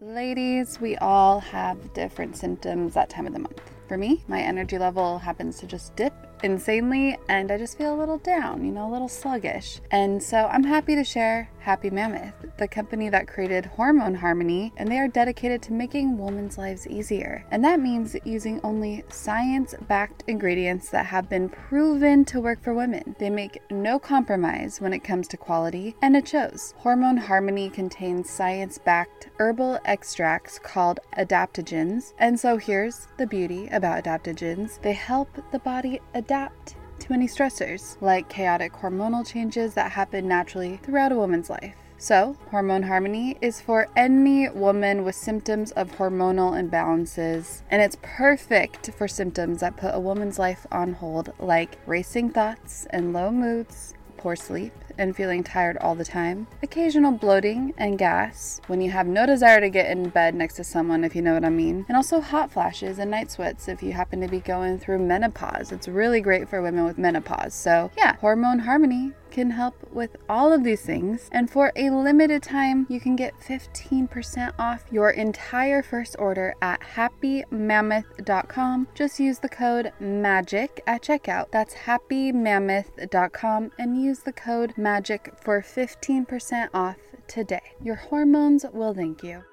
Ladies, we all have different symptoms that time of the month. For me, my energy level happens to just dip insanely and I just feel a little down, you know, a little sluggish. And so I'm happy to share Happy Mammoth, the company that created Hormone Harmony, and they are dedicated to making women's lives easier. And that means using only science backed ingredients that have been proven to work for women. They make no compromise when it comes to quality, and it shows. Hormone Harmony contains science backed herbal extracts called adaptogens. And so here's the beauty about adaptogens they help the body adapt to any stressors, like chaotic hormonal changes that happen naturally throughout a woman's life. So, Hormone Harmony is for any woman with symptoms of hormonal imbalances, and it's perfect for symptoms that put a woman's life on hold, like racing thoughts and low moods, poor sleep, and feeling tired all the time, occasional bloating and gas when you have no desire to get in bed next to someone, if you know what I mean, and also hot flashes and night sweats if you happen to be going through menopause. It's really great for women with menopause. So, yeah, hormone harmony can help with all of these things. And for a limited time, you can get 15% off your entire first order at happymammoth.com. Just use the code MAGIC at checkout. That's happymammoth.com and use the code MAGIC for 15% off today. Your hormones will thank you.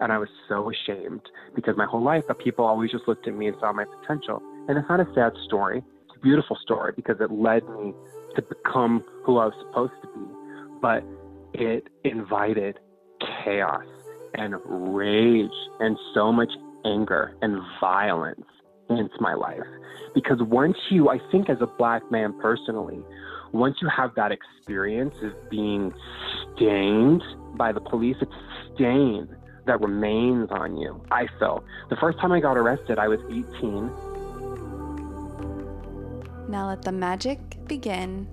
And I was so ashamed because my whole life, people always just looked at me and saw my potential. And it's not a sad story. It's a beautiful story because it led me to become who I was supposed to be. But it invited chaos and rage and so much anger and violence into my life. Because once you, I think as a black man personally, once you have that experience of being stained by the police, it's a stain that remains on you. I felt the first time I got arrested, I was 18. Now let the magic begin.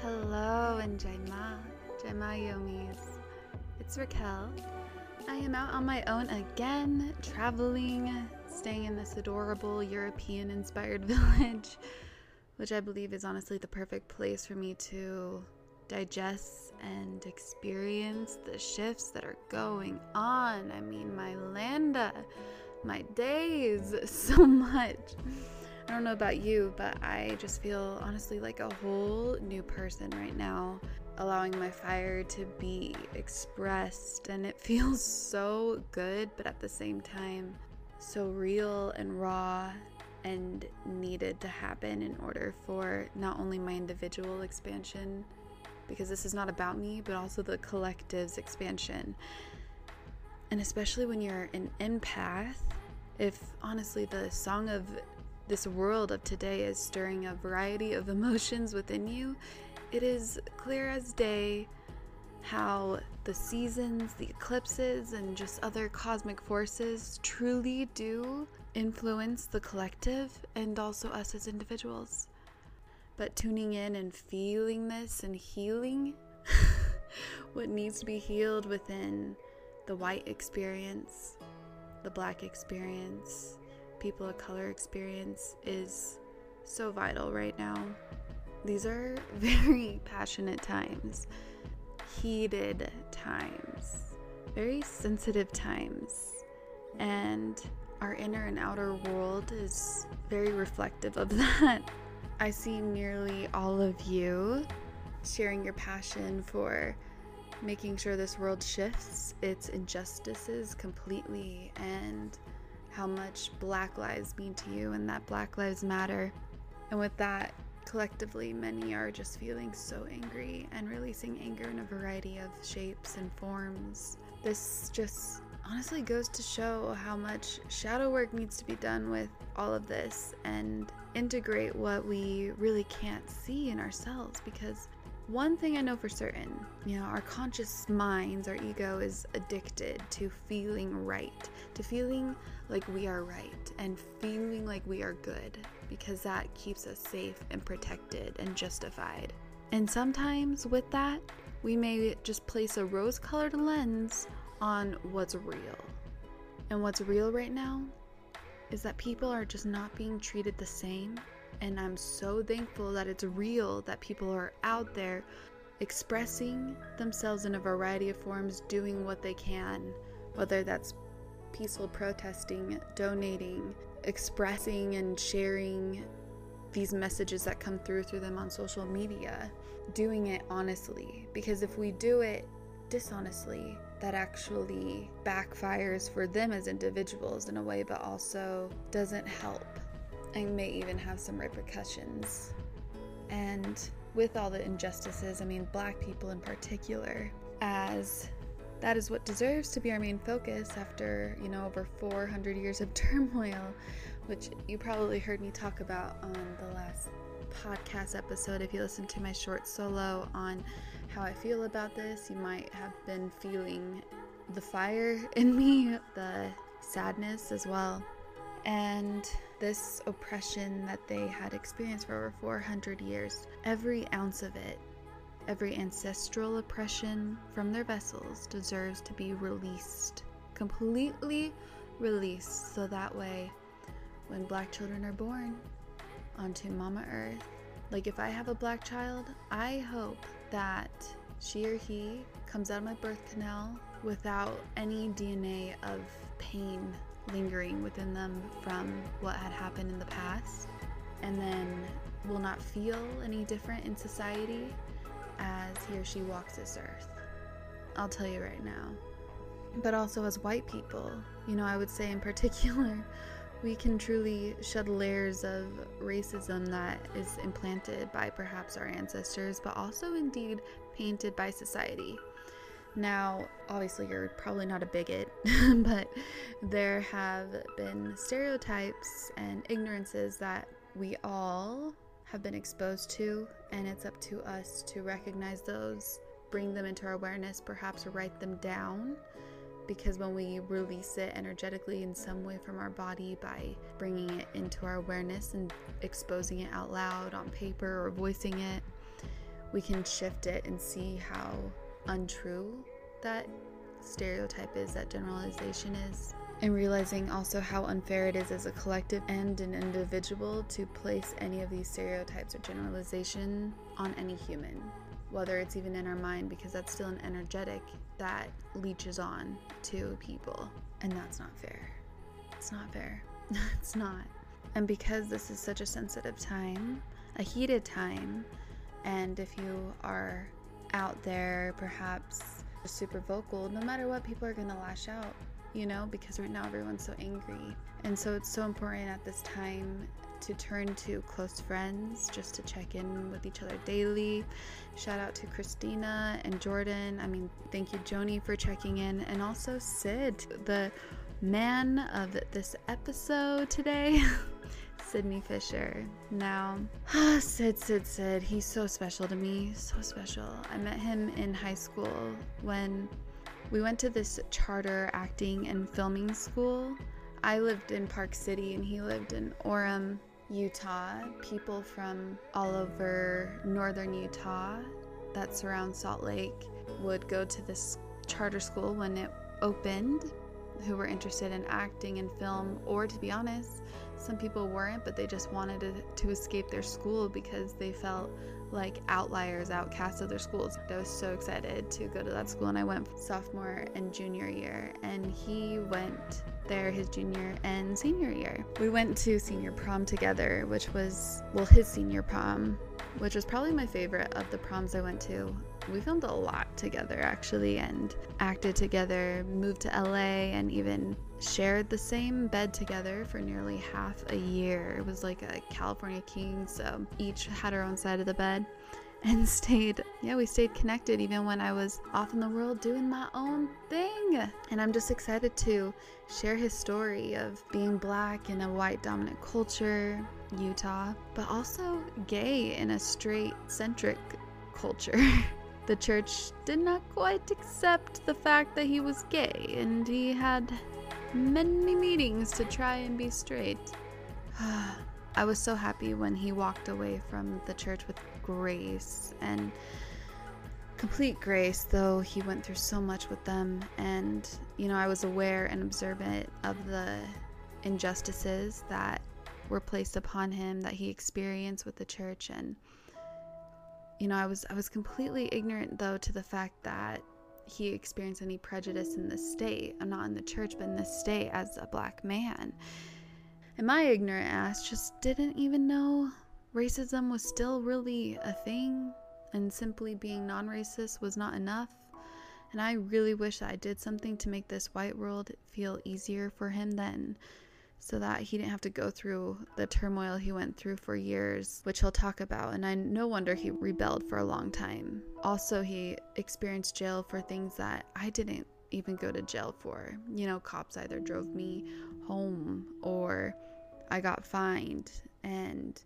Hello and Jaima, Jaima Yomis. It's Raquel. I am out on my own again, traveling, staying in this adorable European inspired village which I believe is honestly the perfect place for me to digest and experience the shifts that are going on. I mean, my Landa, my days so much. I don't know about you, but I just feel honestly like a whole new person right now, allowing my fire to be expressed. And it feels so good, but at the same time, so real and raw and needed to happen in order for not only my individual expansion, because this is not about me, but also the collective's expansion. And especially when you're an empath, if honestly the song of this world of today is stirring a variety of emotions within you, it is clear as day how the seasons, the eclipses, and just other cosmic forces truly do influence the collective and also us as individuals. But tuning in and feeling this and healing what needs to be healed within the white experience, the black experience, people of color experience is so vital right now. These are very passionate times, heated times, very sensitive times, and our inner and outer world is very reflective of that. I see nearly all of you sharing your passion for making sure this world shifts its injustices completely and how much Black lives mean to you and that Black Lives Matter. And with that, collectively, many are just feeling so angry and releasing anger in a variety of shapes and forms. This just honestly goes to show how much shadow work needs to be done with all of this and integrate what we really can't see in ourselves because one thing I know for certain, you know, our conscious minds, our ego is addicted to feeling right, to feeling like we are right and feeling like we are good because that keeps us safe and protected and justified. And sometimes with that, we may just place a rose colored lens on what's real. And what's real right now is that people are just not being treated the same and I'm so thankful that it's real, that people are out there expressing themselves in a variety of forms, doing what they can, whether that's peaceful protesting, donating, expressing and sharing these messages that come through through them on social media, doing it honestly. Because if we do it dishonestly, that actually backfires for them as individuals in a way, but also doesn't help and may even have some repercussions. And with all the injustices, I mean, black people in particular, as that is what deserves to be our main focus after, you know, over 400 years of turmoil, which you probably heard me talk about on the last podcast episode. If you listened to my short solo on how I feel about this, you might have been feeling the fire in me, the sadness as well. And this oppression that they had experienced for over 400 years, every ounce of it, every ancestral oppression from their vessels deserves to be released, completely released, so that way, when black children are born onto Mama Earth, like if I have a black child, I hope that she or he comes out of my birth canal without any DNA of pain lingering within them from what had happened in the past, and then will not feel any different in society as he or she walks this earth. I'll tell you right now. But also, as white people, you know, I would say in particular, we can truly shed layers of racism that is implanted by perhaps our ancestors, but also indeed painted by society. Now, obviously, you're probably not a bigot, but there have been stereotypes and ignorances that we all have been exposed to, and it's up to us to recognize those, bring them into our awareness, perhaps write them down. Because when we release it energetically in some way from our body by bringing it into our awareness and exposing it out loud on paper or voicing it, we can shift it and see how untrue that stereotype is, that generalization is. And realizing also how unfair it is as a collective and an individual to place any of these stereotypes or generalization on any human, whether it's even in our mind, because that's still an energetic that leeches on to people, and that's not fair. It's not fair. it's not. And because this is such a sensitive time, a heated time, and if you are out there, perhaps super vocal, no matter what, people are to lash out, you know, because right now everyone's so angry. And so it's so important at this time to turn to close friends just to check in with each other daily. Shout out to Christina and Jordan. I mean, thank you, Joni, for checking in. And also Sid, the man of this episode today. Sydney Fisher. Now, Sid, Sid, Sid, he's so special to me, so special. I met him in high school when we went to this charter acting and filming school. I lived in Park City and he lived in Orem, Utah. People from all over northern Utah that surround Salt Lake would go to this charter school when it opened who were interested in acting and film, or to be honest, some people weren't, but they just wanted to, to escape their school because they felt like outliers, outcasts of their schools. I was so excited to go to that school, and I went sophomore and junior year, and he went there his junior and senior year. We went to senior prom together, which was, well, his senior prom, which was probably my favorite of the proms I went to we filmed a lot together actually and acted together, moved to LA, and even shared the same bed together for nearly half a year. It was like a California king, so each had our own side of the bed and stayed yeah we stayed connected even when i was off in the world doing my own thing and i'm just excited to share his story of being black in a white dominant culture utah but also gay in a straight centric culture the church did not quite accept the fact that he was gay, and he had many meetings to try and be straight. I was so happy when he walked away from the church with grace and complete grace, though he went through so much with them. And, you know, I was aware and observant of the injustices that were placed upon him that he experienced with the church and you know, I was I was completely ignorant though to the fact that he experienced any prejudice in the state. I'm not in the church, but in the state as a black man. And my ignorant ass just didn't even know racism was still really a thing and simply being non racist was not enough. And I really wish I did something to make this white world feel easier for him then so that he didn't have to go through the turmoil he went through for years, which he'll talk about. And I no wonder he rebelled for a long time. Also, he experienced jail for things that I didn't even go to jail for. You know, cops either drove me home or I got fined and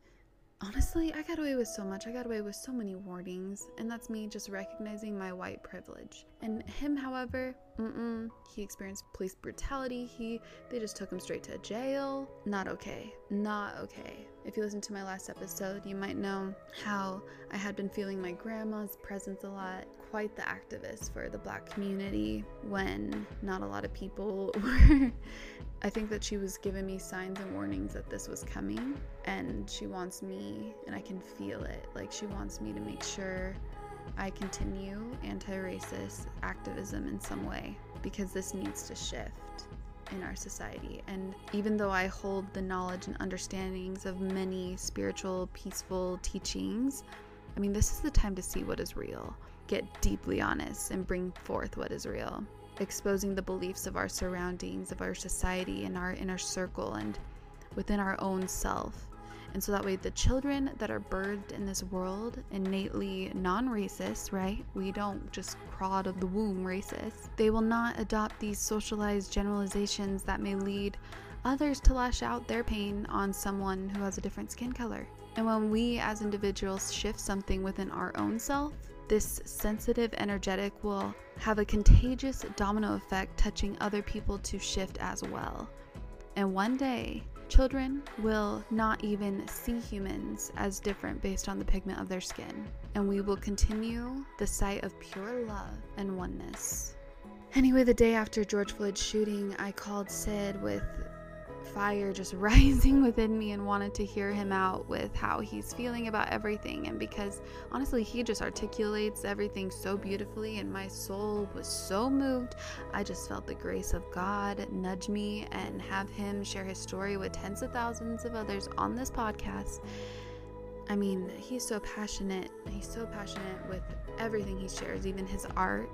honestly, I got away with so much. I got away with so many warnings, and that's me just recognizing my white privilege. And him, however, mm-mm, he experienced police brutality. He they just took him straight to jail. Not okay. Not okay. If you listen to my last episode, you might know how I had been feeling my grandma's presence a lot. Quite the activist for the black community when not a lot of people were I think that she was giving me signs and warnings that this was coming, and she wants me, and I can feel it. Like, she wants me to make sure I continue anti racist activism in some way because this needs to shift in our society. And even though I hold the knowledge and understandings of many spiritual, peaceful teachings, I mean, this is the time to see what is real, get deeply honest, and bring forth what is real exposing the beliefs of our surroundings, of our society, and our inner circle, and within our own self. And so that way, the children that are birthed in this world, innately non racist, right? We don't just crawl out of the womb racist. They will not adopt these socialized generalizations that may lead others to lash out their pain on someone who has a different skin color. And when we as individuals shift something within our own self, this sensitive energetic will have a contagious domino effect, touching other people to shift as well. And one day, children will not even see humans as different based on the pigment of their skin. And we will continue the sight of pure love and oneness. Anyway, the day after George Floyd's shooting, I called Sid with fire just rising within me and wanted to hear him out with how he's feeling about everything. And because honestly, he just articulates everything so beautifully, and my soul was so moved. I just felt the grace of God nudge me and have him share his story with tens of thousands of others on this podcast. I mean, he's so passionate. He's so passionate with everything he shares, even his art.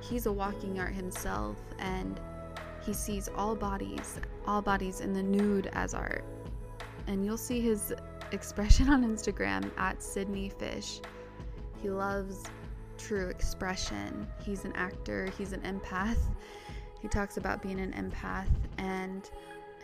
He's a walking art himself, and he sees all bodies, all bodies in the nude as art. And you'll see his expression on Instagram at Sydney Fish. He loves true expression. He's an actor, he's an empath. He talks about being an empath and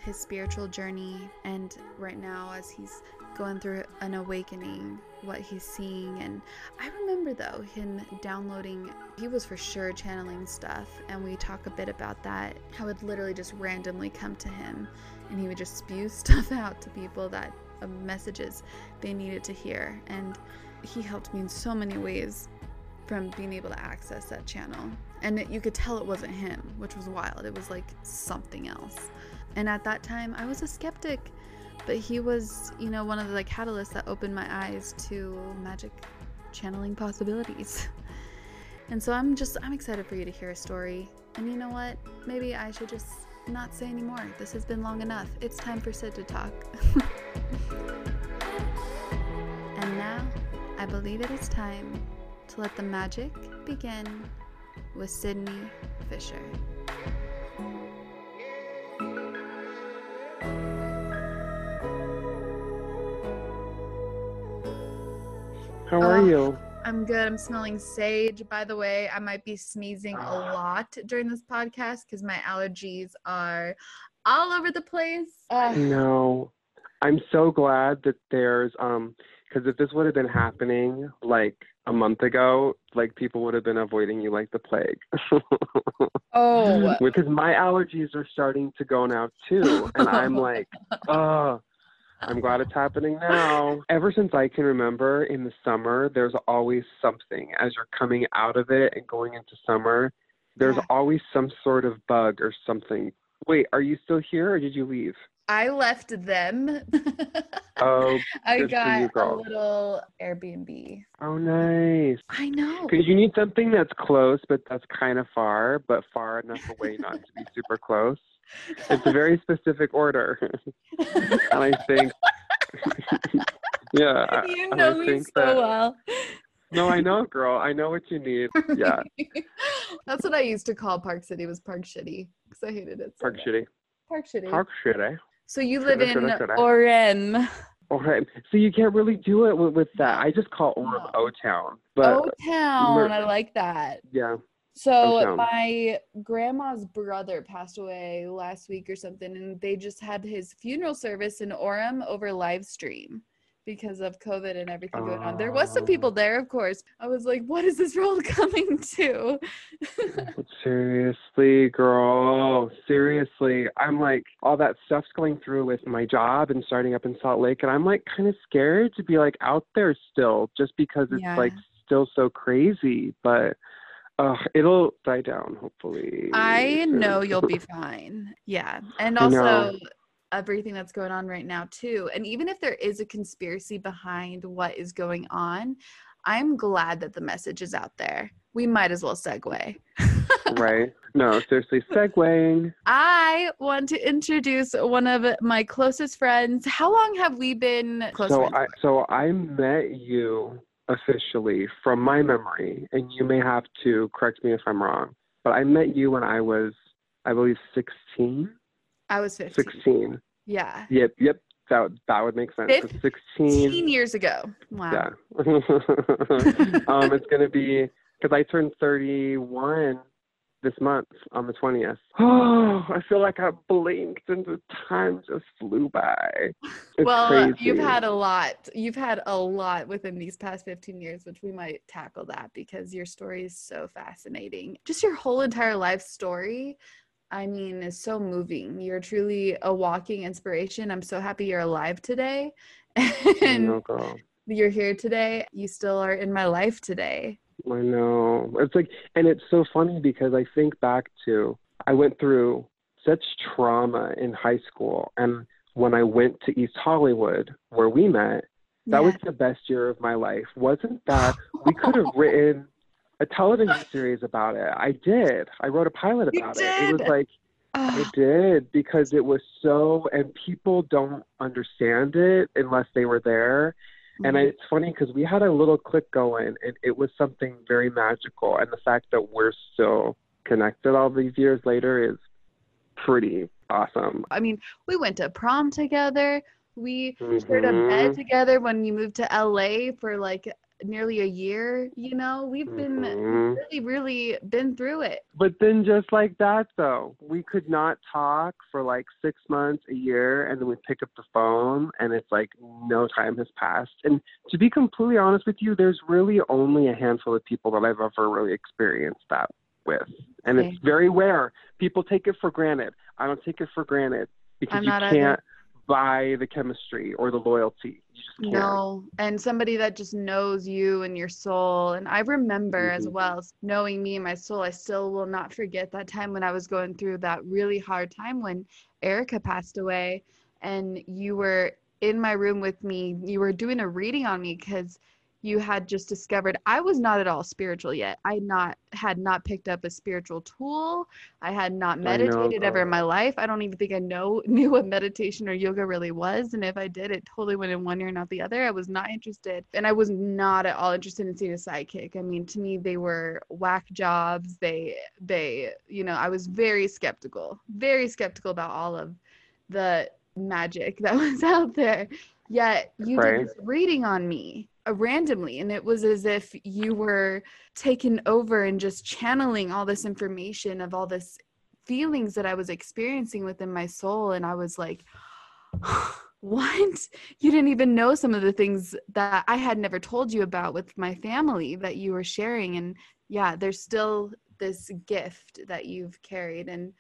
his spiritual journey and right now as he's going through an awakening, what he's seeing. And I remember though him downloading, he was for sure channeling stuff. And we talk a bit about that. How it literally just randomly come to him and he would just spew stuff out to people that uh, messages they needed to hear. And he helped me in so many ways from being able to access that channel. And it, you could tell it wasn't him, which was wild. It was like something else. And at that time, I was a skeptic but he was, you know, one of the catalysts that opened my eyes to magic channeling possibilities. And so I'm just I'm excited for you to hear a story. And you know what? Maybe I should just not say anymore. This has been long enough. It's time for Sid to talk. and now I believe it is time to let the magic begin with Sydney Fisher. How are Oh. you? I'm good. I'm smelling sage. By the way, I might be sneezing a lot during this podcast because my allergies are all over the place. Ugh. No. I'm so glad that there's um because if this would have been happening like a month ago, like people would have been avoiding you like the plague. oh, Because my allergies are starting to go now too. And I'm like, oh, I'm glad it's happening now. Ever since I can remember in the summer, there's always something as you're coming out of it and going into summer. There's Yeah. always some sort of bug or something. Wait, are you still here or did you leave? I left them. Oh, I got you, a little Airbnb. oh, nice. I know. Because you need something that's close, but that's kind of far, but far enough away not to be super close. It's a very specific order. and I think, yeah. I- you and know I me so that- well. No, I know, girl. I know what you need. Yeah, That's what I used to call Park City was Park Shitty because I hated it. So Park much. Shitty. Park Shitty. Park Shitty. So you live in shoulda, shoulda. Orem. So you can't really do it with, with that. I just call Orem O Town. But O Town. I like that. yeah. So my grandma's brother passed away last week or something, and they just had his funeral service in Orem over live stream because of COVID and everything going on. There was some people Oh. there, of course. I was like, "What is this world coming to?" Seriously, girl. Seriously. I'm like, all that stuff's going through with my job and starting up in Salt Lake. And I'm like kind of scared to be like out there still just because it's Yeah. like still so crazy. But uh, it'll die down, hopefully. I soon. know you'll be fine. Yeah. And also everything that's going on right now too. And even if there is a conspiracy behind what is going on, I'm glad that the message is out there. We might as well segue. right? No, seriously, segueing. I want to introduce one of my closest friends. How long have we been close So friends? I so I met you officially from my memory, and you may have to correct me if I'm wrong, but I met you when I was, I believe, 16. I was 15. 16. Yeah. Yep, yep. That that would make sense. So 15 16. years ago. Wow. Yeah. um, it's gonna be because I turned 31 this month on the 20th. Oh, I feel like I blinked and the time just flew by. It's well, crazy. you've had a lot. You've had a lot within these past 15 years, which we might tackle that because your story is so fascinating. Just your whole entire life story, I mean, is so moving. You're truly a walking inspiration. I'm so happy you're alive today. And you're here today. You still are in my life today. I know. It's like, and it's so funny because I think back to I went through such trauma in high school. And when I went to East Hollywood, where we met, that Yeah. was the best year of my life. Wasn't that? We could have written a television series about it. I did. I wrote a pilot about it. It was like I did because it was so, and people don't understand it unless they were there. And I, mhm. it's funny because we had a little clique going, and it was something very magical. And the fact that we're still connected all these years later is pretty awesome. I mean, we went to prom together. We shared a bed Mhm. together when you moved to LA for like nearly a year. You know, we've been Mhm. really, really been through it. But then, just like that, though, we could not talk for like six months, a year, and then we pick up the phone, and it's like no time has passed. And to be completely honest with you, there's really only a handful of people that I've ever really experienced that with, and it's very rare. People take it for granted. I don't take it for granted because you not either. Buy the chemistry or the loyalty. You just. No, and somebody that just knows you and your soul. And I remember as Mhm. well, knowing me and my soul, I still will not forget that time when I was going through that really hard time when Erica passed away and you were in my room with me. You were doing a reading on me because you had just discovered I was not at all spiritual yet. I not had not picked up a spiritual tool. I had not meditated ever in my life. I don't even think I know knew what meditation or yoga really was. And if I did, it totally went in one ear, not the other. I was not interested. And I was not at all interested in seeing a psychic. I mean, to me, they were whack jobs. They they, you know, I was very skeptical, very skeptical about all of the magic that was out there. Yet you Right. did this reading on me Uh, randomly, and it was as if you were taken over and just channeling all this information of all this feelings that I was experiencing within my soul. And I was like, what? You didn't even know some of the things that I had never told you about with my family that you were sharing. And yeah, there's still this gift that you've carried. And,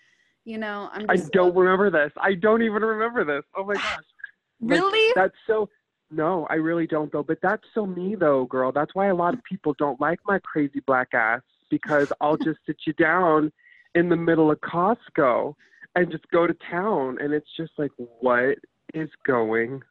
you know, I'm I don't remember this. I don't even remember this. Oh my gosh. Like, really? That's so. No, I really don't though. But that's so me though, girl. That's why a lot of people don't like my crazy black ass because I'll just sit you down in the middle of Costco and just go to town, and it's just like, what is going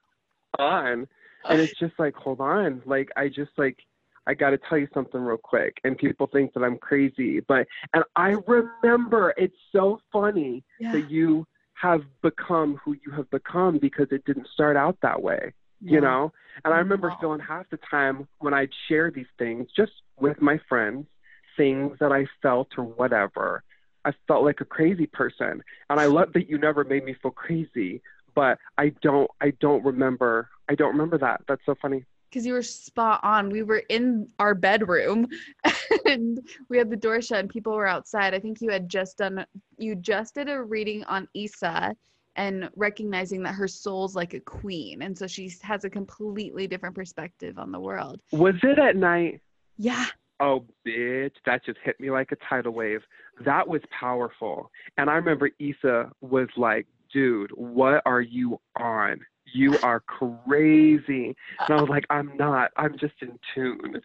on? And it's just like, hold on, like I just like. I got to tell you something real quick. And people think that I'm crazy, but, and I remember it's so funny yeah. that you have become who you have become because it didn't start out that way, you know? And I remember No. feeling half the time when I'd share these things just with my friends, things that I felt or whatever, I felt like a crazy person. And I love that you never made me feel crazy, but I don't, I don't remember, I don't remember that. That's so funny. because you were spot on. We were in our bedroom and we had the door shut and people were outside. I think you had just done you just did a reading on Issa and recognizing that her soul's like a queen and so she has a completely different perspective on the world. Was it at night? Yeah. Oh, bitch, that just hit me like a tidal wave. That was powerful. And I remember Issa was like, dude, what are you on? You are crazy. And I was like, I'm not. I'm just in tune.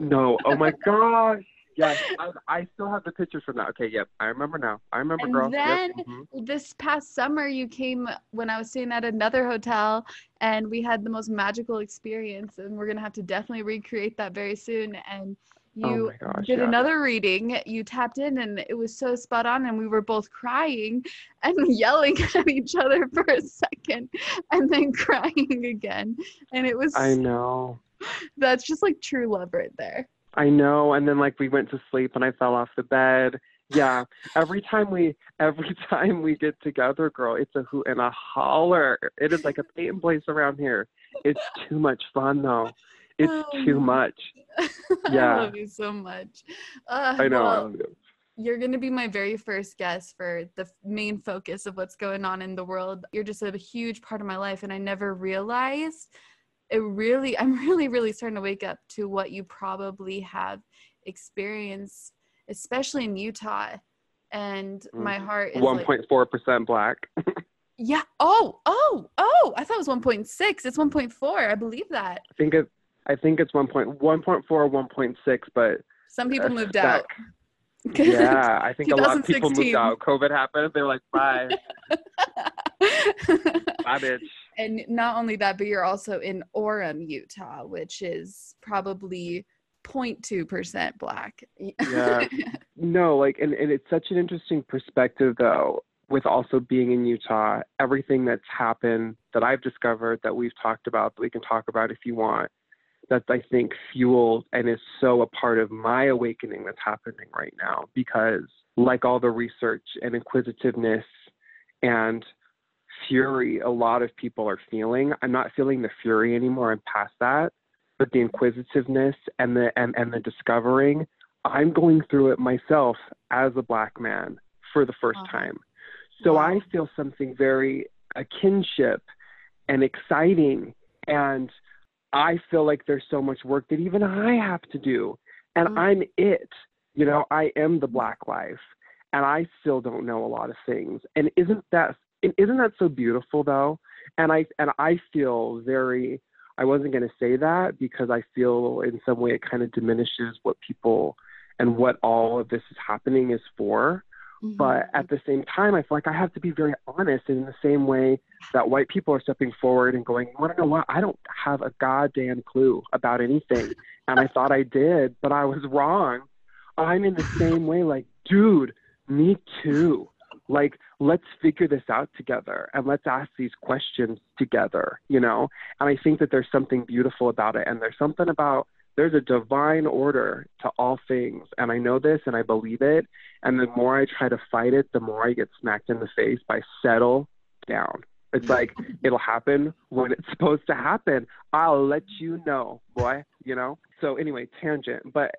No. Oh my gosh. Yes. I, I still have the pictures from that. Okay. Yep. I remember now. I remember, And girl. then- yep. mhm. This past summer you came when I was staying at another hotel and we had the most magical experience and we're going to have to definitely recreate that very soon and Oh you my gosh, did yeah. another reading you tapped in and it was so spot on and we were both crying and yelling at each other for a second and then crying again and it was I know. that's just like true love right there I know. And then like we went to sleep and I fell off the bed. Yeah. Every time we every time we get together, girl, it's a hoot and a holler. It is like a paint place around here. It's too much fun though. It's Oh, too much. i love you so much uh, I know. I well, love you. you're going to be my very first guest for the main focus of what's going on in the world. You're just a huge part of my life, and I never realized it really, I'm really, really starting to wake up to what you probably have experienced, especially in Utah. And my Mhm. heart is One like, point four percent black. yeah. Oh, oh, oh, I thought it was 1.6. It's 1.4. I believe that. I think it's I think it's one point one point four, one point six, but Some people uh, moved that- out. Yeah, I think a lot of people moved out. COVID happened. They're like, bye. bye, bitch. And not only that, but you're also in Orem, Utah, which is probably 0.2% black. yeah. No, like, and, and it's such an interesting perspective, though, with also being in Utah. Everything that's happened that I've discovered that we've talked about, that we can talk about if you want, that I think fueled and is so a part of my awakening that's happening right now. Because, like all the research and inquisitiveness and fury a lot of people are feeling, I'm not feeling the fury anymore. I'm past that but the inquisitiveness and the and, and the discovering i'm going through it myself as a black man for the first wow. time so wow. i feel something very a kinship and exciting and i feel like there's so much work that even i have to do and mm-hmm. i'm it you know i am the black life and i still don't know a lot of things and isn't that isn't that so beautiful though and i and i feel very I wasn't going to say that because I feel in some way it kind of diminishes what people and what all of this is happening is for. Mm-hmm. But at the same time, I feel like I have to be very honest in the same way that white people are stepping forward and going, want to know what? I don't have a goddamn clue about anything. and I thought I did, but I was wrong. I'm in the same way, like, dude, me too like let's figure this out together and let's ask these questions together you know? And i think that there's something beautiful about it and there's something about there's a divine order to all things and i know this and i believe it and the more i try to fight it the more i get smacked in the face by settle down it's like it'll happen when it's supposed to happen i'll let you know boy you know so anyway tangent but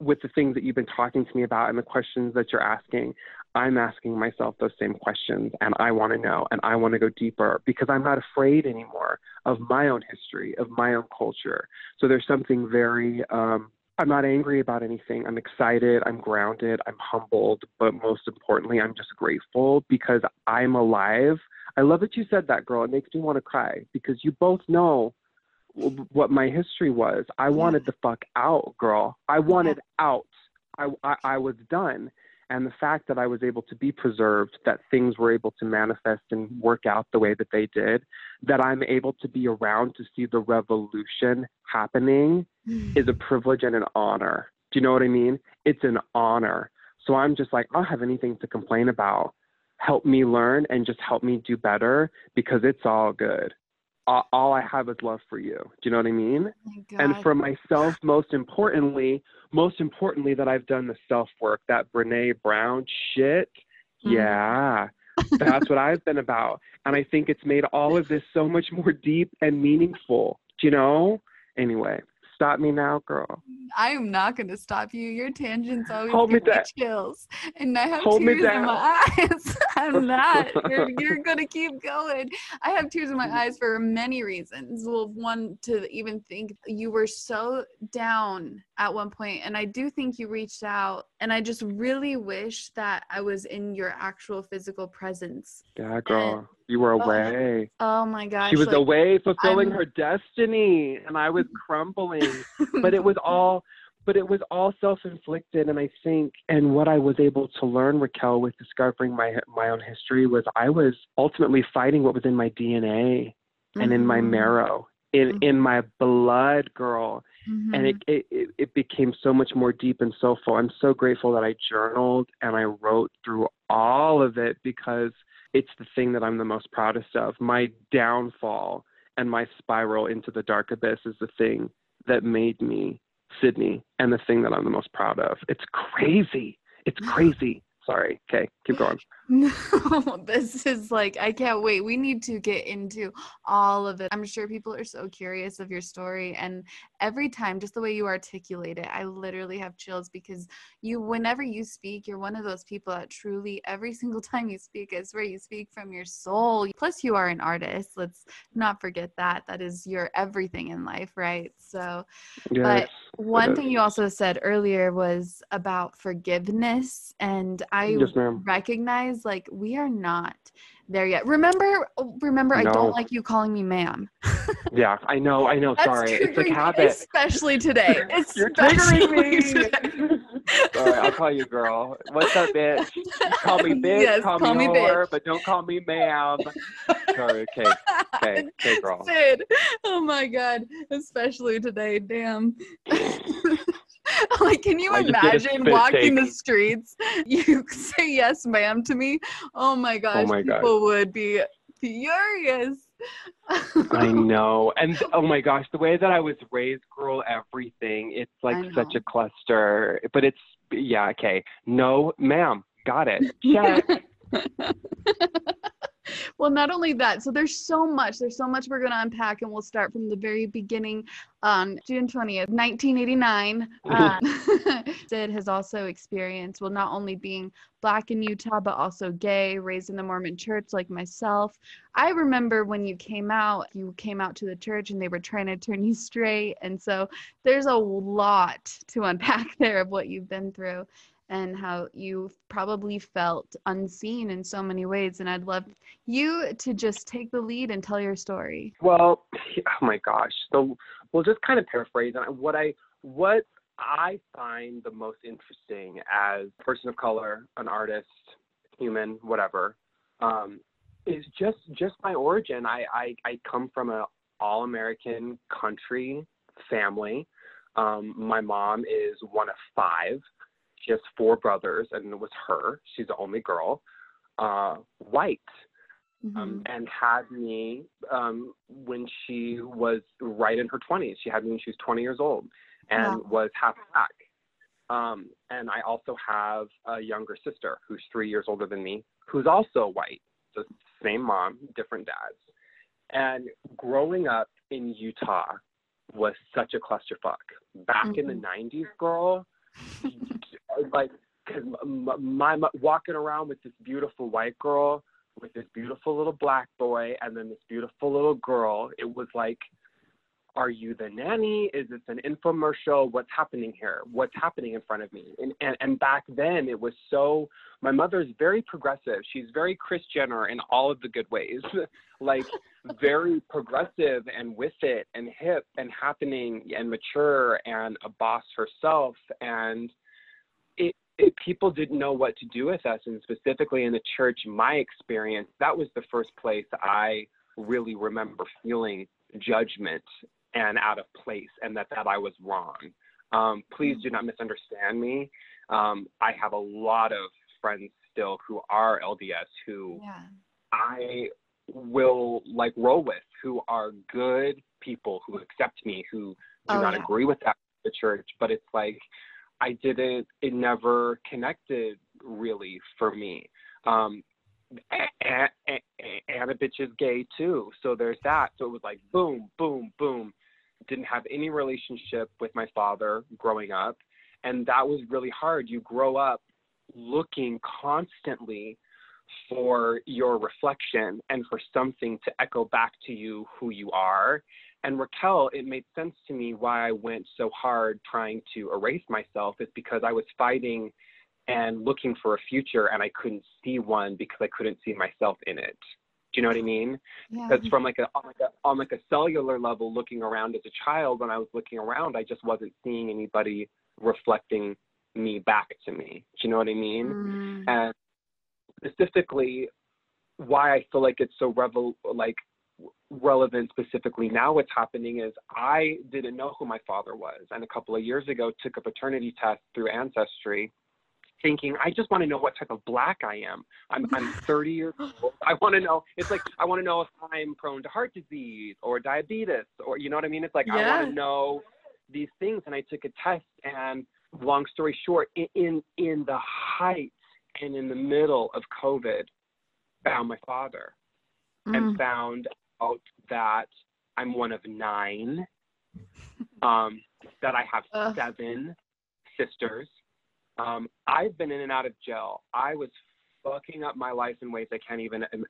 with the things that you've been talking to me about and the questions that you're asking I'm asking myself those same questions and I want to know and I want to go deeper because I'm not afraid anymore of my own history, of my own culture. So there's something very, um, I'm not angry about anything. I'm excited. I'm grounded. I'm humbled. But most importantly, I'm just grateful because I'm alive. I love that you said that, girl. It makes me want to cry because you both know what my history was. I wanted the fuck out, girl. I wanted out. I, I, I was done and the fact that I was able to be preserved, that things were able to manifest and work out the way that they did, that I'm able to be around to see the revolution happening mm. is a privilege and an honor. Do you know what I mean? It's an honor. So I'm just like, I don't have anything to complain about. Help me learn and just help me do better because it's all good all I have is love for you. Do you know what I mean? Oh and for myself, most importantly, most importantly, that I've done the self work, that Brene Brown shit. Mm-hmm. Yeah, that's what I've been about. And I think it's made all of this so much more deep and meaningful. Do you know? Anyway, stop me now, girl. I am not going to stop you. Your tangents always Hold give me, me chills, and I have Hold tears in my eyes. I'm not. You're, you're going to keep going. I have tears in my mm. eyes for many reasons. Well, one to even think you were so down at one point, and I do think you reached out, and I just really wish that I was in your actual physical presence. Yeah, girl. And you were oh, away. Oh, oh my gosh. She was like, away fulfilling I'm... her destiny and I was crumbling. but it was all but it was all self-inflicted and I think and what I was able to learn Raquel with discovering my my own history was I was ultimately fighting what was in my DNA mm-hmm. and in my mm-hmm. marrow in mm-hmm. in my blood girl mm-hmm. and it, it it became so much more deep and so full i'm so grateful that i journaled and i wrote through all of it because it's the thing that I'm the most proudest of. My downfall and my spiral into the dark abyss is the thing that made me Sydney and the thing that I'm the most proud of. It's crazy. It's crazy. Sorry. Okay, keep going. No, this is like, I can't wait. We need to get into all of it. I'm sure people are so curious of your story. And every time, just the way you articulate it, I literally have chills because you, whenever you speak, you're one of those people that truly, every single time you speak, I where you speak from your soul. Plus, you are an artist. Let's not forget that. That is your everything in life, right? So, yes, but one thing you also said earlier was about forgiveness. And I yes, recognize like we are not there yet. Remember, remember, no. I don't like you calling me ma'am. yeah, I know, I know. Sorry, it's a habit. Especially today. Especially You're triggering me. Today. All right, I'll call you girl. What's up, bitch? Call me bitch. Yes, call, call me, me whore, bitch. but don't call me ma'am. Sorry, okay, okay, okay, girl. Sid. Oh my god, especially today. Damn. like, can you I just did a imagine walking the streets? You say yes, ma'am, to me. Oh my oh gosh, my God. people would be furious. I know. And oh my gosh, the way that I was raised, girl, everything, it's like such a cluster. But it's, yeah, okay. No, ma'am. Got it. Check. Well, not only that, so there's so much. There's so much we're going to unpack, and we'll start from the very beginning. On June 20th, 1989, um, Sid has also experienced, well, not only being black in Utah, but also gay, raised in the Mormon church like myself. I remember when you came out, you came out to the church and they were trying to turn you straight. And so there's a lot to unpack there of what you've been through and how you probably felt unseen in so many ways. And I'd love you to just take the lead and tell your story. Well, oh my gosh. So we'll just kind of paraphrase on what I what I find the most interesting as a person of color, an artist, human, whatever, um, is just just my origin. I I, I come from a all American country family. Um, my mom is one of five. She has four brothers, and it was her. She's the only girl. Uh, white um, Mhm. and had me um, when she was right in her 20s. She had me when she was 20 years old and Wow. was half black. Um, and I also have a younger sister who's three years older than me, who's also white. So same mom, different dads. And growing up in Utah was such a clusterfuck. Back in the 90s, girl, like, cause my, my walking around with this beautiful white girl with this beautiful little black boy and then this beautiful little girl. It was like, are you the nanny? Is this an infomercial? What's happening here? What's happening in front of me? And, and and back then it was so. My mother's very progressive. She's very Chris Jenner in all of the good ways, like very progressive and with it and hip and happening and mature and a boss herself and it, people didn't know what to do with us, and specifically in the church, my experience, that was the first place I really remember feeling judgment and out of place, and that that I was wrong. Um, please do not misunderstand me. Um, I have a lot of friends still who are LDS who Yeah. I will like roll with, who are good people who accept me, who do Oh, not yeah. agree with that the church, but it's like I didn't. It never connected really for me. Um, and, and, and a bitch is gay too, so there's that. So it was like boom, boom, boom. Didn't have any relationship with my father growing up, and that was really hard. You grow up looking constantly for your reflection and for something to echo back to you who you are. And Raquel, it made sense to me why I went so hard trying to erase myself is because I was fighting and looking for a future and I couldn't see one because I couldn't see myself in it. Do you know what I mean? Yeah. Because from like a on like a on like a cellular level, looking around as a child, when I was looking around, I just wasn't seeing anybody reflecting me back to me. Do you know what I mean? Mm. and specifically why I feel like it's so revel like relevant specifically. Now what's happening is I didn't know who my father was and a couple of years ago took a paternity test through ancestry thinking I just want to know what type of black I am. I'm I'm 30 years old. I want to know it's like I want to know if I'm prone to heart disease or diabetes or you know what I mean? It's like I want to know these things and I took a test and long story short in in, in the height and in the middle of COVID, found my father and Mm. found out that I'm one of nine, um, that I have seven sisters. Um, I've been in and out of jail. I was fucking up my life in ways I can't even um,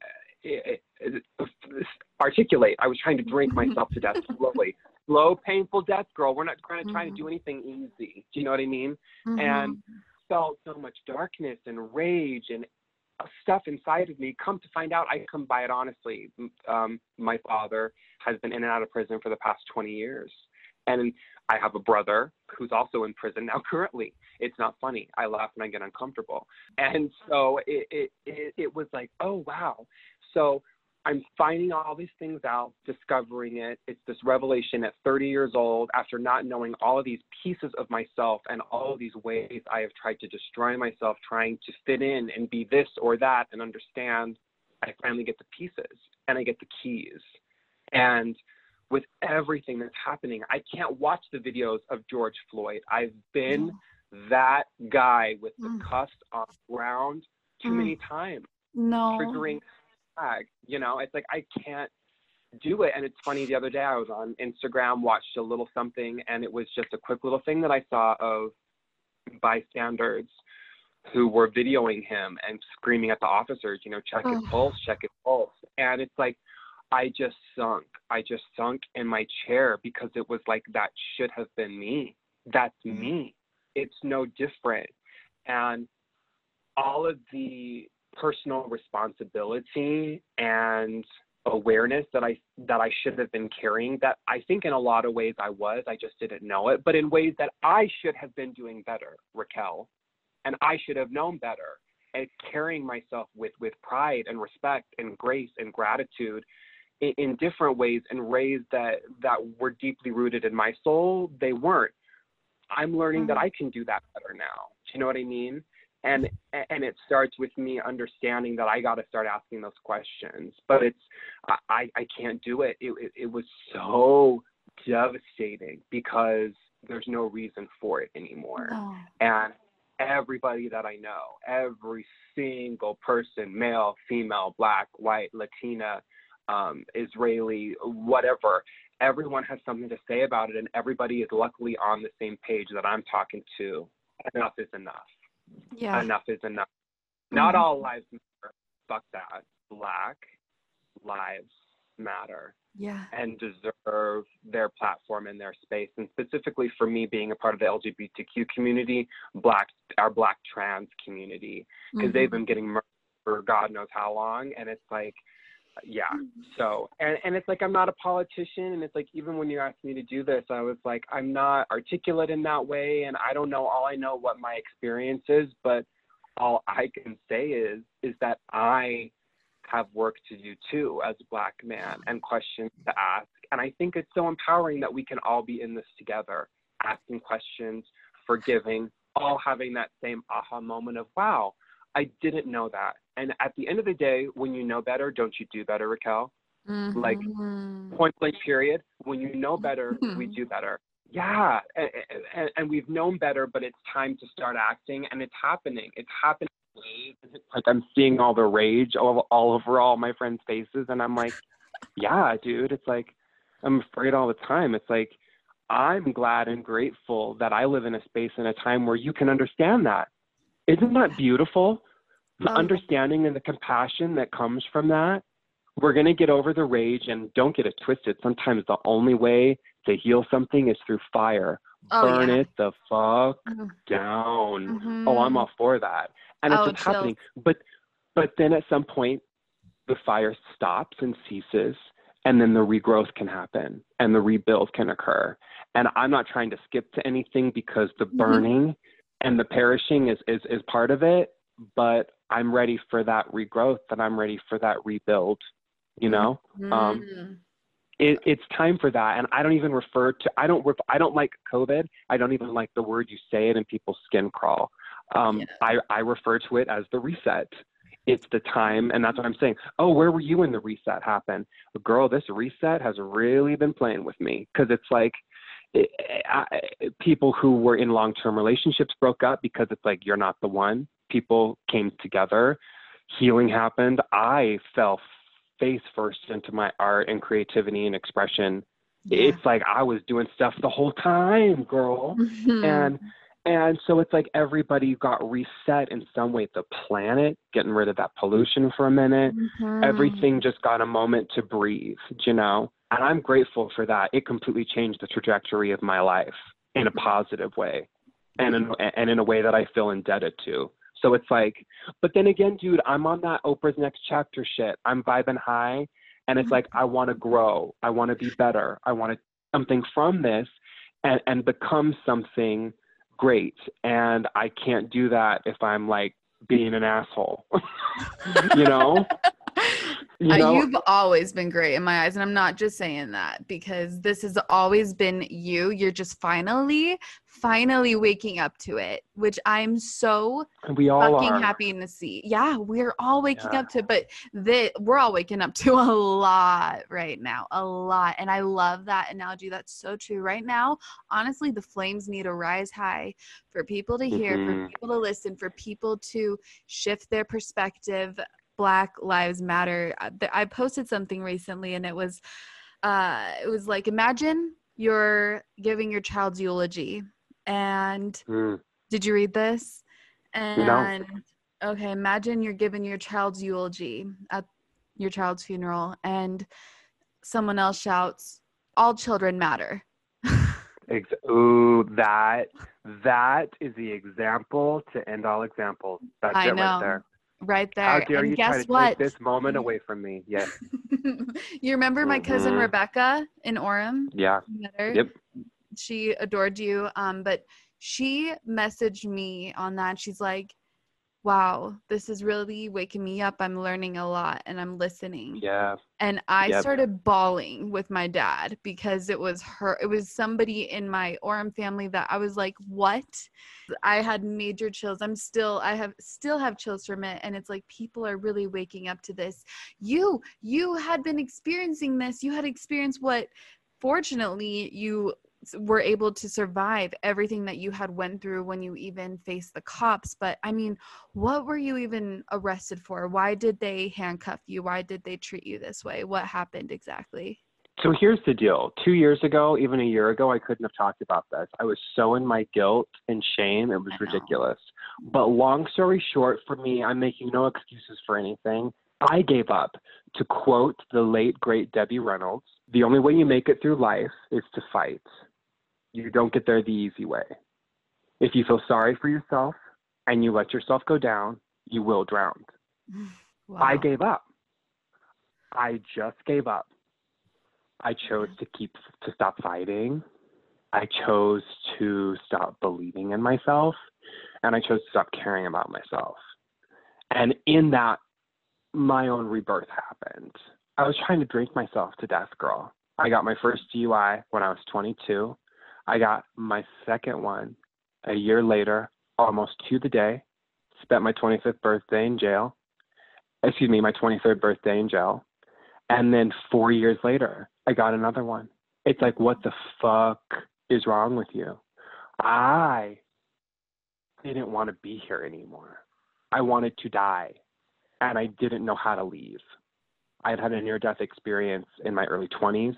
eh, eh, eh, articulate. I was trying to drink myself to death slowly. Slow, painful death, girl. We're not trying to trying to do anything easy. Do you know what I mean? Mhm. and felt so much darkness and rage and stuff inside of me. Come to find out, I come by it honestly. Um, my father has been in and out of prison for the past 20 years, And I have a brother who's also in prison now currently. It's not funny. I laugh and I get uncomfortable. And so it, it, it, it was like, oh, wow. So I'm finding all these things out, discovering it. It's this revelation at 30 years old after not knowing all of these pieces of myself and all of these ways I have tried to destroy myself, trying to fit in and be this or that and understand. I finally get the pieces and I get the keys. And with everything that's happening, I can't watch the videos of George Floyd. I've been mm. that guy with the mm. cuffs on the ground too mm. many times. No. Triggering flag. You know, it's like I can't do it. And it's funny, the other day I was on Instagram, watched a little something, and it was just a quick little thing that I saw of bystanders who were videoing him and screaming at the officers, you know, check oh. his pulse, check his pulse. And it's like, I just sunk. I just sunk in my chair because it was like, that should have been me. That's mm-hmm. me. It's no different. And all of the personal responsibility and awareness that I that I should have been carrying that I think in a lot of ways I was I just didn't know it but in ways that I should have been doing better Raquel and I should have known better. And carrying myself with with pride and respect and grace and gratitude in, in different ways and ways that that were deeply rooted in my soul they weren't. I'm learning that mm. I can do that better now. Do you know what I mean and and it starts with me understanding that I got to start asking those questions. But it's I I can't do it. It it, it was so devastating because there's no reason for it anymore. Oh. And everybody that I know, every single person, male, female, black, white, Latina, um, Israeli, whatever, everyone has something to say about it, and everybody is luckily on the same page that I'm talking to. Enough is enough yeah. enough is enough. Mm-hmm. Not all lives matter. Fuck that. Black lives matter. Yeah. And deserve their platform and their space. And specifically for me being a part of the LGBTQ community, black our black trans community. Because mm-hmm. they've been getting murdered for God knows how long. And it's like yeah. Mm-hmm. So and and it's like i'm not a politician and it's like even when you asked me to do this i was like i'm not articulate in that way and i don't know all i know what my experience is but all i can say is is that i have work to do too as a black man and questions to ask. And i think it's so empowering that we can all be in this together asking questions forgiving all having that same aha moment of wow I didn't know that. And at the end of the day, when you know better, don't you do better, Raquel? Mm-hmm. Like point blank period. When you know better, mm-hmm. we do better. Yeah, and, and, and, we've known better, but it's time to start acting, and it's happening. It's happening. Like I'm seeing all the rage all, all over all my friends' faces, and I'm like, yeah, dude. It's like I'm afraid all the time. It's like I'm glad and grateful that I live in a space and a time where you can understand that isn't that beautiful? The oh, understanding and the compassion that comes from that. We're going to get over the rage and don't get it twisted. Sometimes the only way to heal something is through fire. Oh, Burn yeah. it the fuck mm-hmm. down. Mm-hmm. Oh, I'm all for that. And it's oh, just happening. But but then at some point the fire stops and ceases and then the regrowth can happen and the rebuild can occur. And I'm not trying to skip to anything because the mm-hmm. And the perishing is, is, is part of it, but I'm ready for that regrowth and I'm ready for that rebuild, you know? Mm-hmm. Um, it, it's time for that. And I don't even refer to, I don't, ref, I don't like COVID. I don't even like the word you say it and people's skin crawl. Um, yeah. I, I refer to it as the reset. It's the time, and that's what I'm saying. Oh, where were you when the reset happened? Girl, this reset has really been playing with me because it's like, people who were in long-term relationships broke up because it's like you're not the one. People came together, healing happened. I fell face first into my art and creativity and expression. Yeah. It's like I was doing stuff the whole time, girl. Mm-hmm. And and so it's like everybody got reset in some way. The planet, getting rid of that pollution for a minute, mm-hmm. everything just got a moment to breathe, you know? And I'm grateful for that. It completely changed the trajectory of my life in a positive way and in, and in a way that I feel indebted to. So it's like, but then again, dude, I'm on that Oprah's Next Chapter shit. I'm vibing high. And it's mm-hmm. like, I want to grow. I want to be better. I want to something from this. and, and become something great. And I can't do that if I'm like being an asshole. you know? You know? uh, you've always been great in my eyes, and I'm not just saying that because this has always been you. You're just finally, finally waking up to it, which I'm so we all fucking are. happy to see. Yeah, we're all waking yeah. up to, but the, we're all waking up to a lot right now, a lot, and I love that analogy. That's so true. Right now, honestly, the flames need to rise high for people to hear, mm-hmm. for people to listen, for people to shift their perspective Black Lives Matter. Uh, I posted something recently and it was uh it was like imagine you're giving your child's eulogy and mm. did you read this? And no. okay, imagine you're giving your child's eulogy at your child's funeral and someone else shouts all children matter. Ex- Ooh, that that is the example to end all examples. That's I it know. right there. Right there. How dare and you guess try to what? take this moment away from me? Yes. you remember my cousin mm-hmm. Rebecca in Orem? Yeah. Yep. She adored you. Um, but she messaged me on that. She's like, wow, this is really waking me up. I'm learning a lot and I'm listening. Yeah. And I yep. started bawling with my dad because it was her, it was somebody in my Orem family that I was like, what? I had major chills. I'm still, I have still have chills from it. And it's like people are really waking up to this. You, you had been experiencing this. You had experienced what fortunately you were able to survive everything that you had went through when you even faced the cops but i mean what were you even arrested for why did they handcuff you why did they treat you this way what happened exactly so here's the deal. Two years ago, even a year ago, I couldn't have talked about this. I was so in my guilt and shame, it was ridiculous. But long story short, for me, I'm making no excuses for anything. I gave up. To quote the late, great Debbie Reynolds, the only way you make it through life is to fight. You don't get there the easy way. If you feel sorry for yourself and you let yourself go down, you will drown. Wow. I gave up. I just gave up. I chose to keep to stop fighting. I chose to stop believing in myself and I chose to stop caring about myself. And in that my own rebirth happened. I was trying to drink myself to death, girl. I got my first DUI when I was 22. I got my second one a year later, almost to the day. Spent my 25th birthday in jail. Excuse me, my 23rd birthday in jail. And then four years later, I got another one. It's like, what the fuck is wrong with you? I didn't want to be here anymore. I wanted to die, and I didn't know how to leave. I had had a near death experience in my early 20s,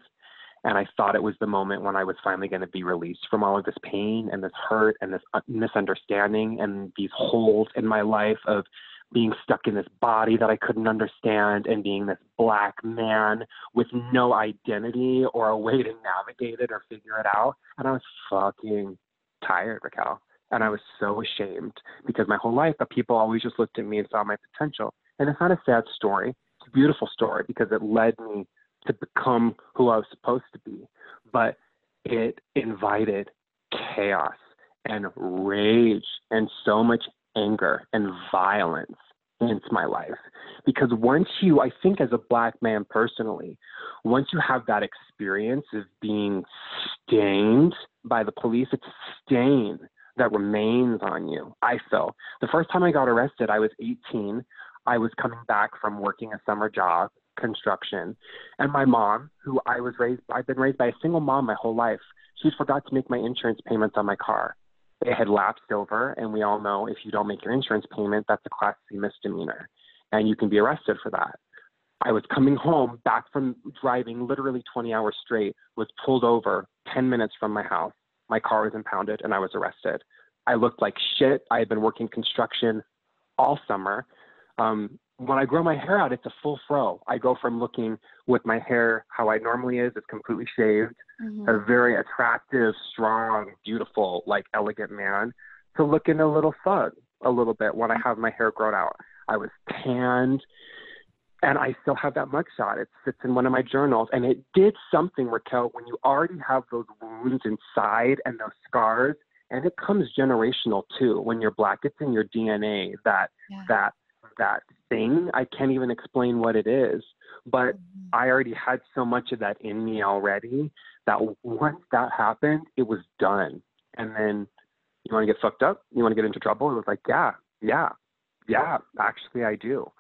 and I thought it was the moment when I was finally going to be released from all of this pain and this hurt and this uh, misunderstanding and these holes in my life of being stuck in this body that I couldn't understand and being this black man with no identity or a way to navigate it or figure it out. And I was fucking tired, Raquel. And I was so ashamed because my whole life, but people always just looked at me and saw my potential. And it's not a sad story. It's a beautiful story because it led me to become who I was supposed to be, but it invited chaos and rage and so much anger and violence into my life. Because once you, I think as a black man personally, once you have that experience of being stained by the police, it's a stain that remains on you. I feel. The first time I got arrested, I was 18. I was coming back from working a summer job construction. And my mom, who I was raised, I've been raised by a single mom my whole life. She forgot to make my insurance payments on my car. It had lapsed over, and we all know if you don't make your insurance payment, that's a class C misdemeanor, and you can be arrested for that. I was coming home back from driving literally 20 hours straight, was pulled over 10 minutes from my house. My car was impounded, and I was arrested. I looked like shit. I had been working construction all summer. Um, when I grow my hair out, it's a full fro. I go from looking with my hair how I normally is, it's completely shaved, mm-hmm. a very attractive, strong, beautiful, like elegant man, to looking a little thug a little bit when I have my hair grown out. I was tanned. and I still have that mugshot. It sits in one of my journals, and it did something, Raquel, when you already have those wounds inside and those scars, and it comes generational too. When you're black, it's in your DNA. That yeah. that that thing. I can't even explain what it is, but mm-hmm. I already had so much of that in me already that once that happened, it was done. And then you want to get fucked up? You want to get into trouble? It was like, yeah, yeah, yeah, actually, I do.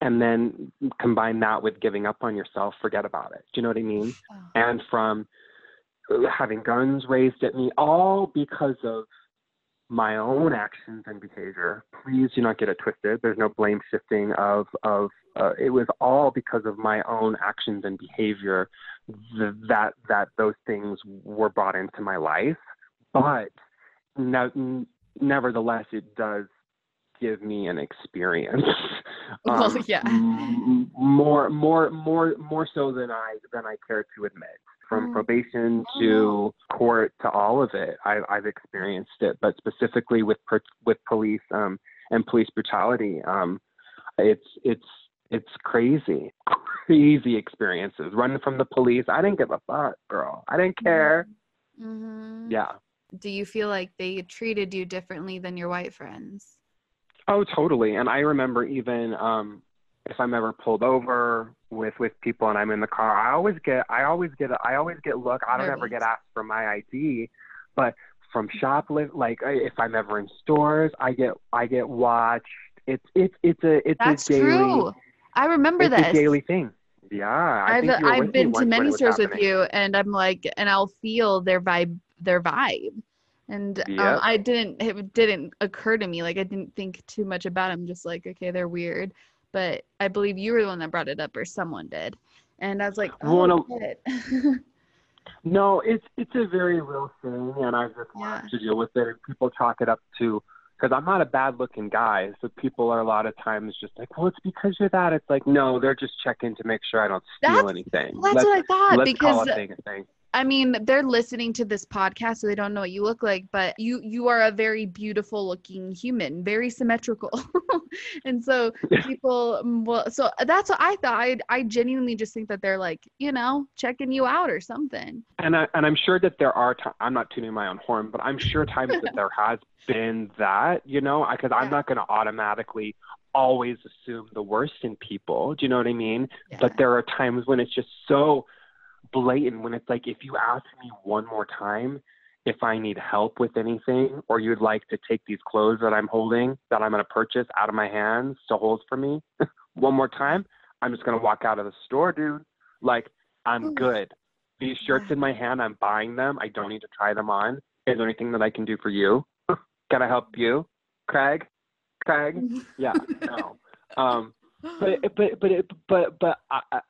And then combine that with giving up on yourself, forget about it. Do you know what I mean? Oh. And from having guns raised at me, all because of my own actions and behavior. Please do not get it twisted. There's no blame shifting of of uh, it was all because of my own actions and behavior that that those things were brought into my life. But no, nevertheless, it does give me an experience. um, well, yeah. more more more more so than I than I care to admit from mm. probation to court to all of it. I, I've experienced it, but specifically with with police um, and police brutality, um, it's it's it's crazy, crazy experiences. Running from the police, I didn't give a fuck, girl. I didn't care. Mm-hmm. Yeah. Do you feel like they treated you differently than your white friends? Oh, totally. And I remember even um, if I'm ever pulled over with with people and I'm in the car, I always get I always get I always get look. I don't ever get asked for my ID, but from shoplift like if I'm ever in stores, I get I get watched. It's it's it's a it's That's a daily. True. I remember it's this. a daily thing. Yeah, I have I've been to many stores with you, and I'm like, and I'll feel their vibe, their vibe, and yep. um, I didn't. It didn't occur to me. Like I didn't think too much about them. Just like, okay, they're weird but I believe you were the one that brought it up, or someone did. And I was like, oh, well, no, it's it's a very real thing, and I just yeah. to deal with it. People chalk it up to because I'm not a bad looking guy, so people are a lot of times just like, well, it's because you're that. It's like, no, they're just checking to make sure I don't steal that's, anything. That's let's, what I thought let's because call a thing a thing. I mean, they're listening to this podcast, so they don't know what you look like, but you you are a very beautiful looking human, very symmetrical, and so people, mm, well, so that's what I thought. I I genuinely just think that they're like, you know, checking you out or something. And I and I'm sure that there are. i I'm not tuning my own horn, but I'm sure times that there has been that, you know, because I'm not going to automatically always assume the worst in people. Do you know what I mean? Yeah. But there are times when it's just so blatant when it's like if you ask me one more time if I need help with anything or you'd like to take these clothes that I'm holding that I'm going to purchase out of my hands to hold for me one more time, I'm just going to walk out of the store, dude. Like, I'm good. These shirts in my hand, I'm buying them. I don't need to try them on. Is there anything that I can do for you? can I help you? Craig? Craig? Yeah, no. Um, but, but, but, but, but, I,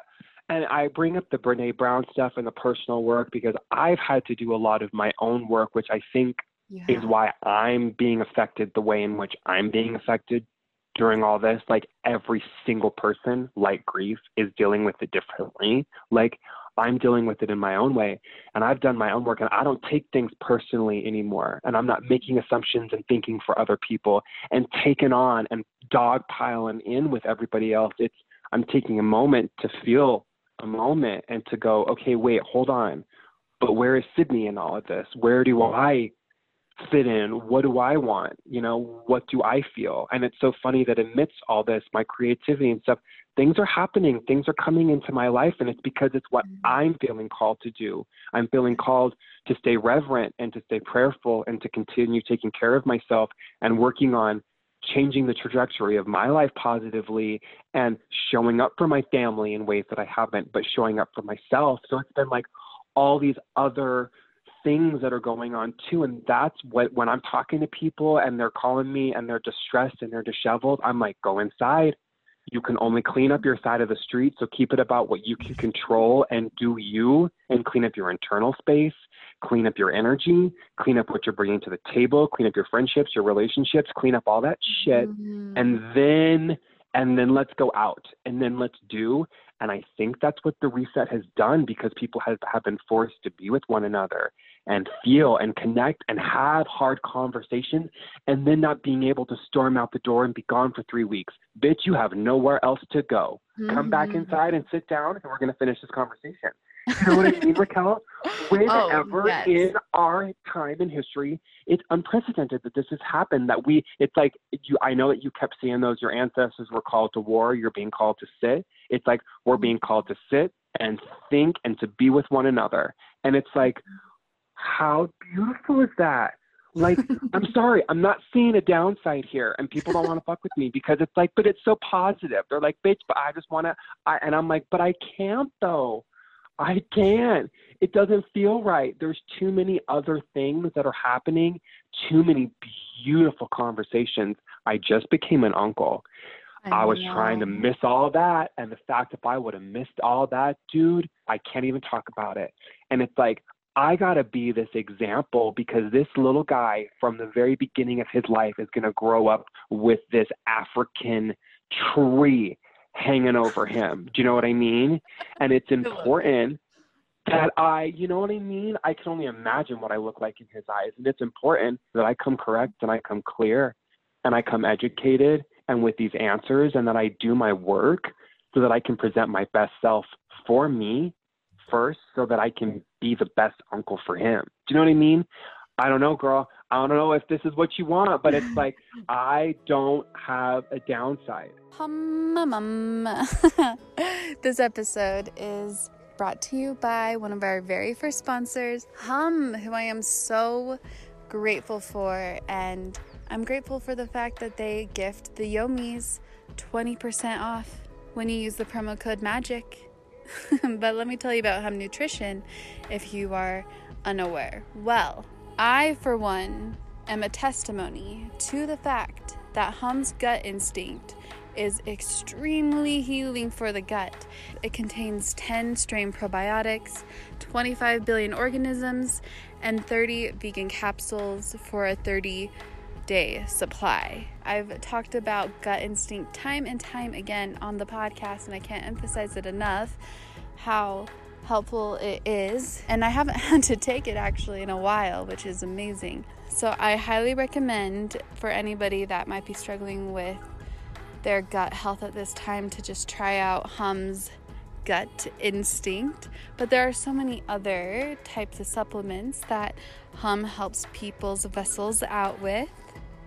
and I bring up the Brene Brown stuff and the personal work because I've had to do a lot of my own work, which I think yeah. is why I'm being affected the way in which I'm being affected during all this. Like every single person, like grief, is dealing with it differently. Like I'm dealing with it in my own way. And I've done my own work and I don't take things personally anymore. And I'm not making assumptions and thinking for other people and taking on and dogpiling in with everybody else. It's I'm taking a moment to feel a moment and to go, okay, wait, hold on. But where is Sydney in all of this? Where do I fit in? What do I want? You know, what do I feel? And it's so funny that amidst all this, my creativity and stuff, things are happening, things are coming into my life, and it's because it's what mm-hmm. I'm feeling called to do. I'm feeling called to stay reverent and to stay prayerful and to continue taking care of myself and working on changing the trajectory of my life positively and showing up for my family in ways that I haven't, but showing up for myself. So it's been like all these other things that are going on too. And that's what, when I'm talking to people and they're calling me and they're distressed and they're disheveled, I'm like, go inside. You can only clean up your side of the street. So keep it about what you can control and do you and clean up your internal space clean up your energy, clean up what you're bringing to the table, clean up your friendships, your relationships, clean up all that shit, mm-hmm. and then and then let's go out and then let's do And I think that's what the reset has done because people have, have been forced to be with one another and feel and connect and have hard conversations and then not being able to storm out the door and be gone for three weeks. Bitch, you have nowhere else to go. Mm-hmm. Come back mm-hmm. inside and sit down and we're going to finish this conversation. You know what I mean, Raquel? Whenever oh, yes. in our time in history, it's unprecedented that this has happened. That we, it's like you. I know that you kept seeing those. Your ancestors were called to war. You're being called to sit. It's like we're being called to sit and think and to be with one another. And it's like, how beautiful is that? Like, I'm sorry, I'm not seeing a downside here, and people don't want to fuck with me because it's like, but it's so positive. They're like, bitch, but I just want to, I, and I'm like, but I can't though. I can't. It doesn't feel right. There's too many other things that are happening, too many beautiful conversations. I just became an uncle. I, I was trying to miss all that. And the fact if I would have missed all that, dude, I can't even talk about it. And it's like, I got to be this example because this little guy from the very beginning of his life is going to grow up with this African tree hanging over him. Do you know what I mean? And it's important that I, you know what I mean? I can only imagine what I look like in his eyes. And it's important that I come correct and I come clear and I come educated and with these answers and that I do my work so that I can present my best self for me first so that I can be the best uncle for him. Do you know what I mean? I don't know, girl. I don't know if this is what you want, but it's like I don't have a downside. Hum, hum. this episode is brought to you by one of our very first sponsors, Hum, who I am so grateful for. And I'm grateful for the fact that they gift the Yomis 20% off when you use the promo code MAGIC. but let me tell you about Hum Nutrition if you are unaware. Well, I, for one, am a testimony to the fact that Hum's gut instinct is extremely healing for the gut. It contains 10 strain probiotics, 25 billion organisms, and 30 vegan capsules for a 30 day supply. I've talked about gut instinct time and time again on the podcast, and I can't emphasize it enough how helpful it is. And I haven't had to take it actually in a while, which is amazing. So I highly recommend for anybody that might be struggling with their gut health at this time to just try out Hum's gut instinct. But there are so many other types of supplements that Hum helps people's vessels out with.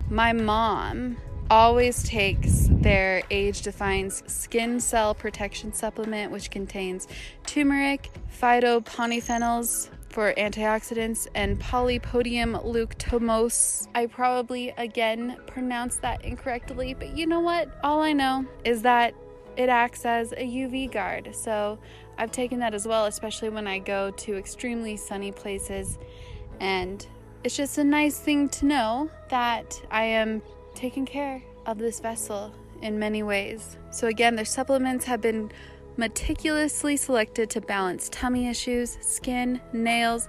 My mom always takes their Age Defines skin cell protection supplement, which contains turmeric, phytopolyphenols for antioxidants, and polypodium leucomose. I probably again pronounced that incorrectly, but you know what? All I know is that it acts as a UV guard. So I've taken that as well, especially when I go to extremely sunny places. And it's just a nice thing to know that I am taking care of this vessel in many ways. So, again, their supplements have been meticulously selected to balance tummy issues, skin, nails,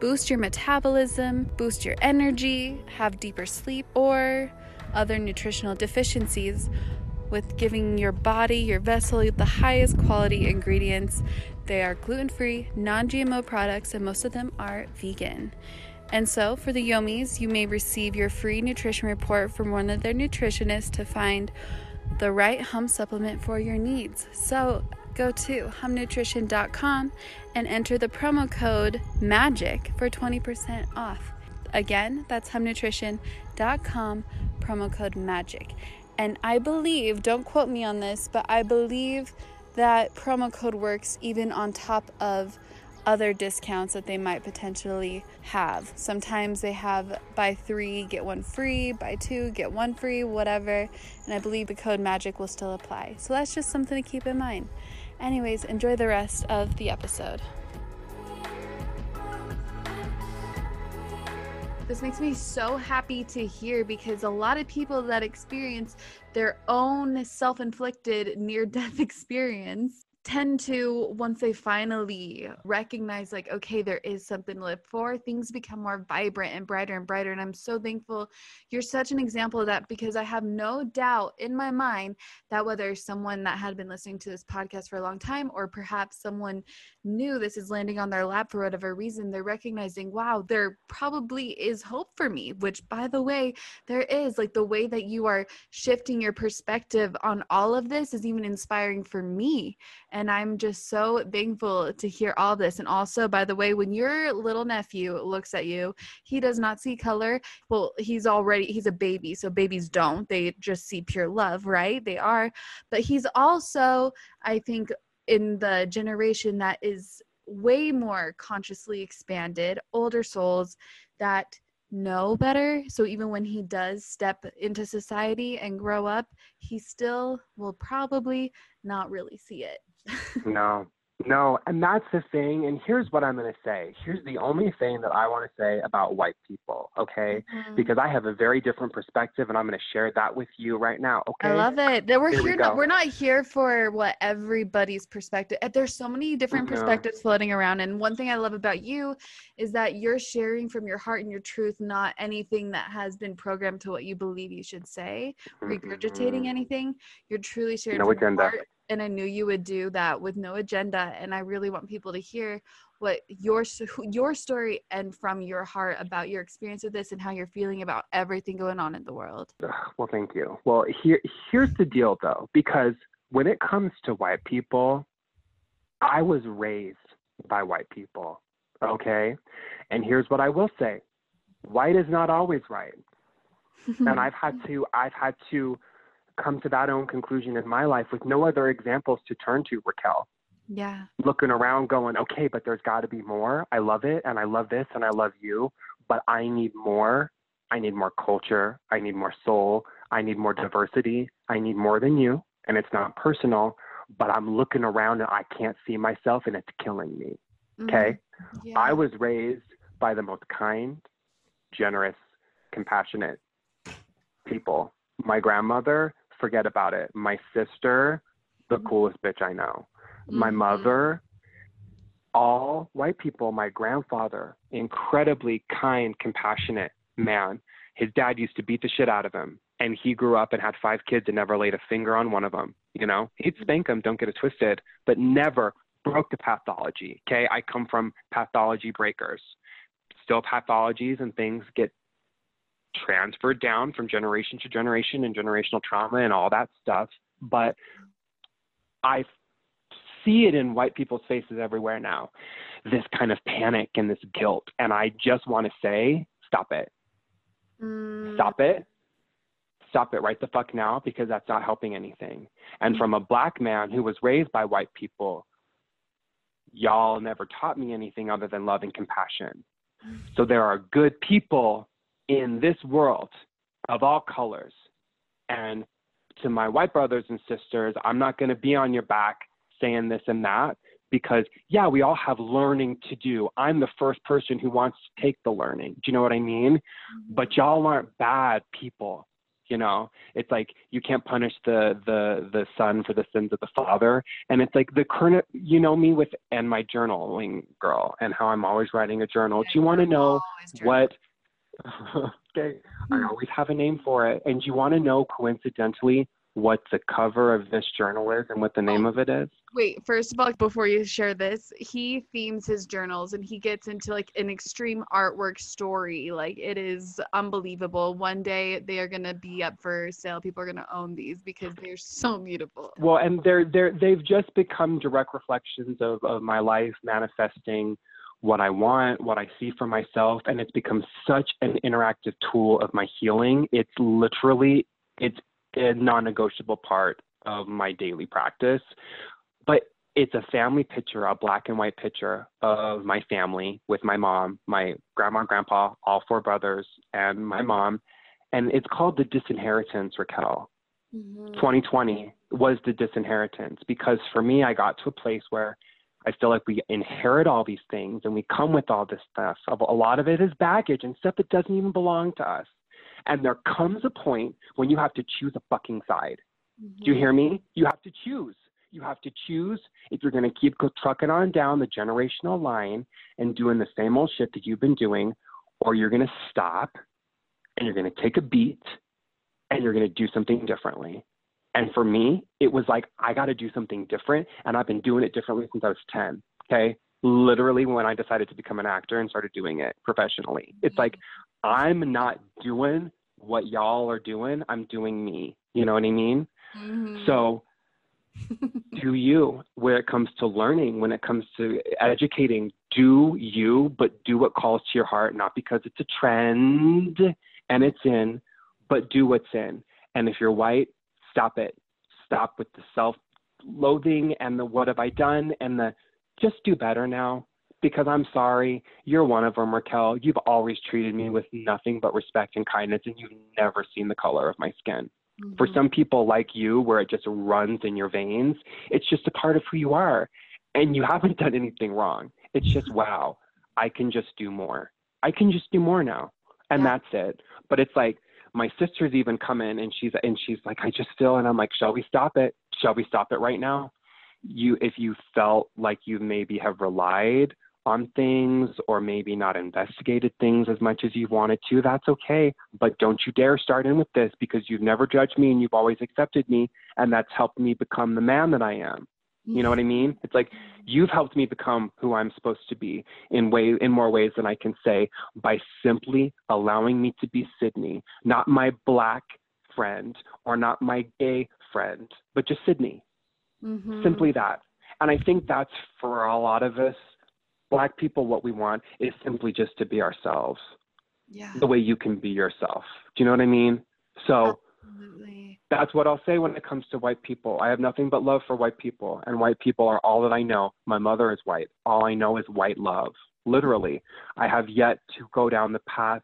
boost your metabolism, boost your energy, have deeper sleep, or other nutritional deficiencies with giving your body, your vessel, the highest quality ingredients. They are gluten free, non GMO products, and most of them are vegan. And so, for the Yomis, you may receive your free nutrition report from one of their nutritionists to find the right hum supplement for your needs. So, go to humnutrition.com and enter the promo code MAGIC for 20% off. Again, that's humnutrition.com, promo code MAGIC. And I believe, don't quote me on this, but I believe that promo code works even on top of other discounts that they might potentially have. Sometimes they have buy three, get one free, buy two, get one free, whatever. And I believe the code MAGIC will still apply. So that's just something to keep in mind. Anyways, enjoy the rest of the episode. This makes me so happy to hear because a lot of people that experience their own self inflicted near death experience tend to once they finally recognize like okay there is something to live for things become more vibrant and brighter and brighter and i'm so thankful you're such an example of that because i have no doubt in my mind that whether someone that had been listening to this podcast for a long time or perhaps someone new this is landing on their lap for whatever reason they're recognizing wow there probably is hope for me which by the way there is like the way that you are shifting your perspective on all of this is even inspiring for me and I'm just so thankful to hear all this. And also, by the way, when your little nephew looks at you, he does not see color. Well, he's already, he's a baby. So babies don't, they just see pure love, right? They are. But he's also, I think, in the generation that is way more consciously expanded, older souls that know better. So even when he does step into society and grow up, he still will probably not really see it no, no, and that's the thing. And here's what I'm going to say. Here's the only thing that I want to say about white people, okay? Mm-hmm. Because I have a very different perspective, and I'm going to share that with you right now, okay? I love it. That we're here. we not, we're not here for what everybody's perspective. There's so many different perspectives floating around, and one thing I love about you is that you're sharing from your heart and your truth, not anything that has been programmed to what you believe you should say, regurgitating mm-hmm. anything. You're truly sharing no from agenda. your heart and I knew you would do that with no agenda. And I really want people to hear what your your story and from your heart about your experience with this and how you're feeling about everything going on in the world. Well, thank you. Well, here here's the deal though, because when it comes to white people, I was raised by white people. Okay? And here's what I will say. White is not always right. and I've had to I've had to come to that own conclusion in my life with no other examples to turn to, Raquel. Yeah. Looking around going, okay, but there's got to be more. I love it and I love this and I love you, but I need more. I need more culture. I need more soul. I need more diversity. I need more than you. And it's not personal, but I'm looking around and I can't see myself and it's killing me. Mm-hmm. Okay. Yeah. I was raised by the most kind, generous, compassionate people. My grandmother forget about it. My sister, the mm-hmm. coolest bitch I know. Mm-hmm. My mother, all white people, my grandfather, incredibly kind, compassionate man. His dad used to beat the shit out of him. And he grew up and had five kids and never laid a finger on one of them. You know, he'd mm-hmm. spank them, don't get it twisted, but never broke the pathology. Okay. I come from pathology breakers. Still pathologies and things get transferred down from generation to generation and generational trauma and all that stuff. But I see it in white people's faces everywhere now this kind of panic and this guilt. And I just want to say, stop it. Mm. Stop it. Stop it right the fuck now because that's not helping anything. And from a black man who was raised by white people, y'all never taught me anything other than love and compassion. So there are good people in this world of all colors. And to my white brothers and sisters, I'm not going to be on your back saying this and that because, yeah, we all have learning to do. I'm the first person who wants to take the learning. Do you know what I mean? Mm-hmm. But y'all aren't bad people. You know, it's like you can't punish the the the son for the sins of the father, and it's like the current. You know me with and my journaling girl, and how I'm always writing a journal. Do you want to know what okay. I hmm. always have a name for it. And you want to know coincidentally what the cover of this journal is and what the name oh, of it is? Wait, first of all, before you share this, he themes his journals and he gets into like an extreme artwork story. Like it is unbelievable. One day they are gonna be up for sale. People are gonna own these because they're so beautiful. Well, and they're they're they've just become direct reflections of, of my life manifesting what I want, what I see for myself, and it's become such an interactive tool of my healing. It's literally it's a non-negotiable part of my daily practice. But it's a family picture, a black and white picture of my family with my mom, my grandma, grandpa, all four brothers, and my mom. And it's called the disinheritance, Raquel. Mm-hmm. 2020 was the disinheritance because for me, I got to a place where I feel like we inherit all these things and we come with all this stuff. A lot of it is baggage and stuff that doesn't even belong to us. And there comes a point when you have to choose a fucking side. Mm-hmm. Do you hear me? You have to choose. You have to choose if you're going to keep trucking on down the generational line and doing the same old shit that you've been doing, or you're going to stop and you're going to take a beat and you're going to do something differently. And for me, it was like, I got to do something different. And I've been doing it differently since I was 10. Okay. Literally, when I decided to become an actor and started doing it professionally, it's like, I'm not doing what y'all are doing. I'm doing me. You know what I mean? Mm-hmm. So, do you when it comes to learning, when it comes to educating, do you, but do what calls to your heart, not because it's a trend and it's in, but do what's in. And if you're white, stop it. Stop with the self loathing and the what have I done and the just do better now because I'm sorry. You're one of them, Raquel. You've always treated me with nothing but respect and kindness, and you've never seen the color of my skin. Mm-hmm. For some people like you, where it just runs in your veins, it's just a part of who you are. And you haven't done anything wrong. It's just, wow, I can just do more. I can just do more now. And yeah. that's it. But it's like, my sister's even come in and she's and she's like, I just feel and I'm like, shall we stop it? Shall we stop it right now? You if you felt like you maybe have relied on things or maybe not investigated things as much as you wanted to, that's okay. But don't you dare start in with this because you've never judged me and you've always accepted me and that's helped me become the man that I am. You know what I mean? It's like you've helped me become who I'm supposed to be in way in more ways than I can say by simply allowing me to be Sydney, not my black friend or not my gay friend, but just Sydney. Mm-hmm. Simply that. And I think that's for a lot of us black people what we want is simply just to be ourselves. Yeah. The way you can be yourself. Do you know what I mean? So Absolutely that's what I'll say when it comes to white people. I have nothing but love for white people, and white people are all that I know. My mother is white. All I know is white love, literally. I have yet to go down the path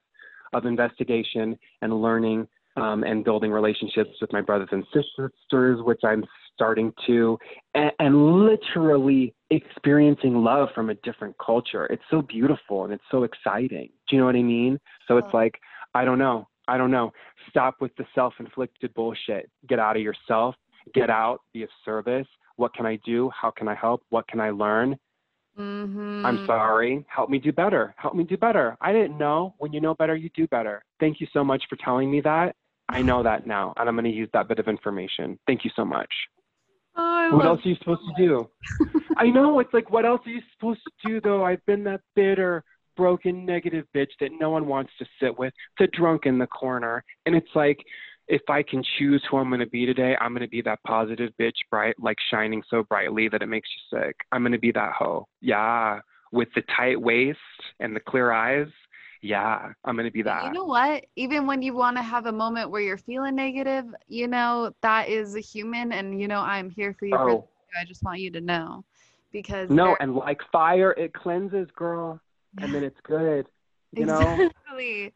of investigation and learning um, and building relationships with my brothers and sisters, which I'm starting to, and, and literally experiencing love from a different culture. It's so beautiful and it's so exciting. Do you know what I mean? So it's like, I don't know. I don't know. Stop with the self inflicted bullshit. Get out of yourself. Get out. Be of service. What can I do? How can I help? What can I learn? Mm-hmm. I'm sorry. Help me do better. Help me do better. I didn't know. When you know better, you do better. Thank you so much for telling me that. I know that now, and I'm going to use that bit of information. Thank you so much. Oh, what else are you supposed to do? I know. It's like, what else are you supposed to do, though? I've been that bitter broken, negative bitch that no one wants to sit with, the drunk in the corner. And it's like, if I can choose who I'm going to be today, I'm going to be that positive bitch, bright, like shining so brightly that it makes you sick. I'm going to be that hoe. Yeah. With the tight waist and the clear eyes. Yeah, I'm going to be that. You know what? Even when you want to have a moment where you're feeling negative, you know, that is a human. And, you know, I'm here for you. Oh. I just want you to know because. No, and like fire, it cleanses, girl and then it's good. You know? Exactly.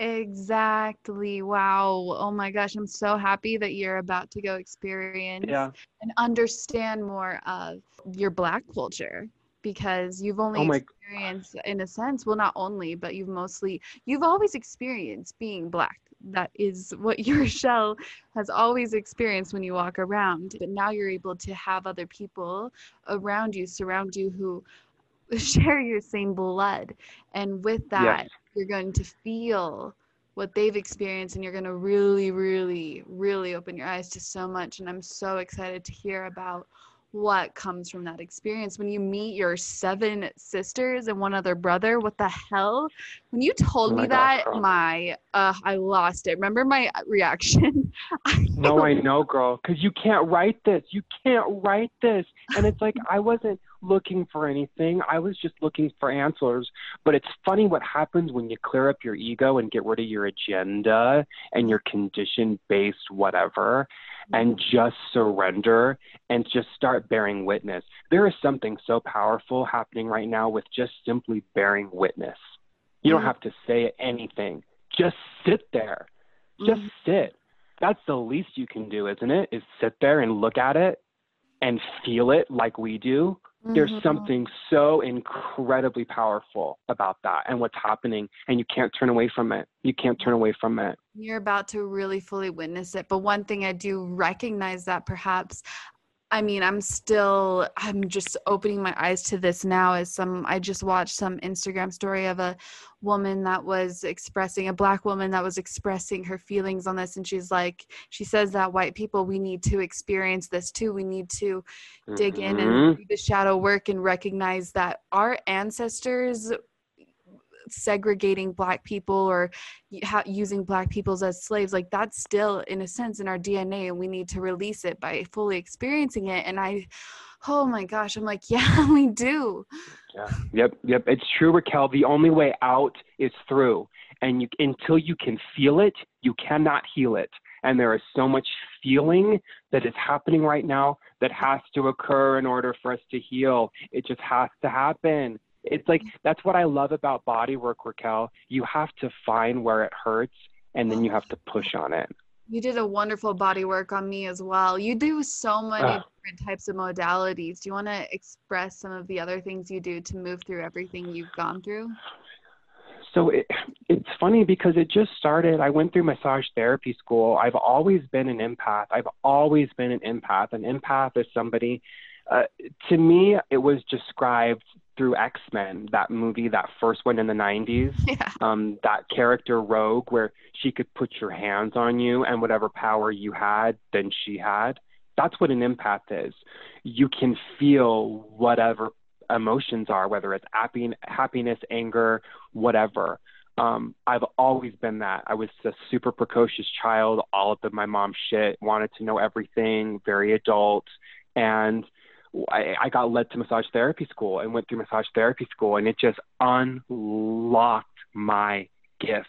exactly Wow. Oh my gosh. I'm so happy that you're about to go experience yeah. and understand more of your black culture because you've only oh experienced in a sense well not only but you've mostly you've always experienced being black that is what your shell has always experienced when you walk around but now you're able to have other people around you surround you who share your same blood. And with that, yes. you're going to feel what they've experienced and you're going to really, really, really open your eyes to so much. And I'm so excited to hear about what comes from that experience. When you meet your seven sisters and one other brother what the hell? When you told oh me that gosh, my uh i lost it. Remember my reaction? No i know girl because you can't write this. You can't write this. And it's like i wasn't looking for anything. I was just looking for answers. But it's funny what happens when you clear up your ego and get rid of your agenda and your condition based whatever and just surrender and just start bearing witness. There is something so powerful happening right now with just simply bearing witness. You don't mm-hmm. have to say anything. Just sit there. Just mm-hmm. sit. That's the least you can do, isn't it? Is sit there and look at it and feel it like we do Mm-hmm. There's something so incredibly powerful about that and what's happening, and you can't turn away from it. You can't turn away from it. You're about to really fully witness it. But one thing I do recognize that perhaps I mean, I'm still I'm just opening my eyes to this now as some I just watched some Instagram story of a woman that was expressing a black woman that was expressing her feelings on this and she's like she says that white people we need to experience this too. We need to dig mm-hmm. in and mm-hmm. do the shadow work and recognize that our ancestors segregating black people or using black peoples as slaves like that's still in a sense in our dna and we need to release it by fully experiencing it and i oh my gosh i'm like yeah we do. Yeah. Yep yep it's true raquel. The only way out is through and you until you can feel it you cannot heal it and there is so much feeling that is happening right now that has to occur in order for us to heal. It just has to happen it's like that's what I love about body work, Raquel. You have to find where it hurts and then you have to push on it. You did a wonderful body work on me as well. You do so many uh, different types of modalities. Do you want to express some of the other things you do to move through everything you've gone through? So it, it's funny because it just started. I went through massage therapy school. I've always been an empath. I've always been an empath. An empath is somebody, uh, to me, it was described through X Men, that movie, that first one in the 90s. Yeah. Um, that character Rogue, where she could put your hands on you and whatever power you had, then she had. That's what an empath is. You can feel whatever emotions are, whether it's happy, happiness, anger, whatever. Um, I've always been that. I was a super precocious child, all of the, my mom's shit, wanted to know everything, very adult. And I, I got led to massage therapy school and went through massage therapy school, and it just unlocked my gifts.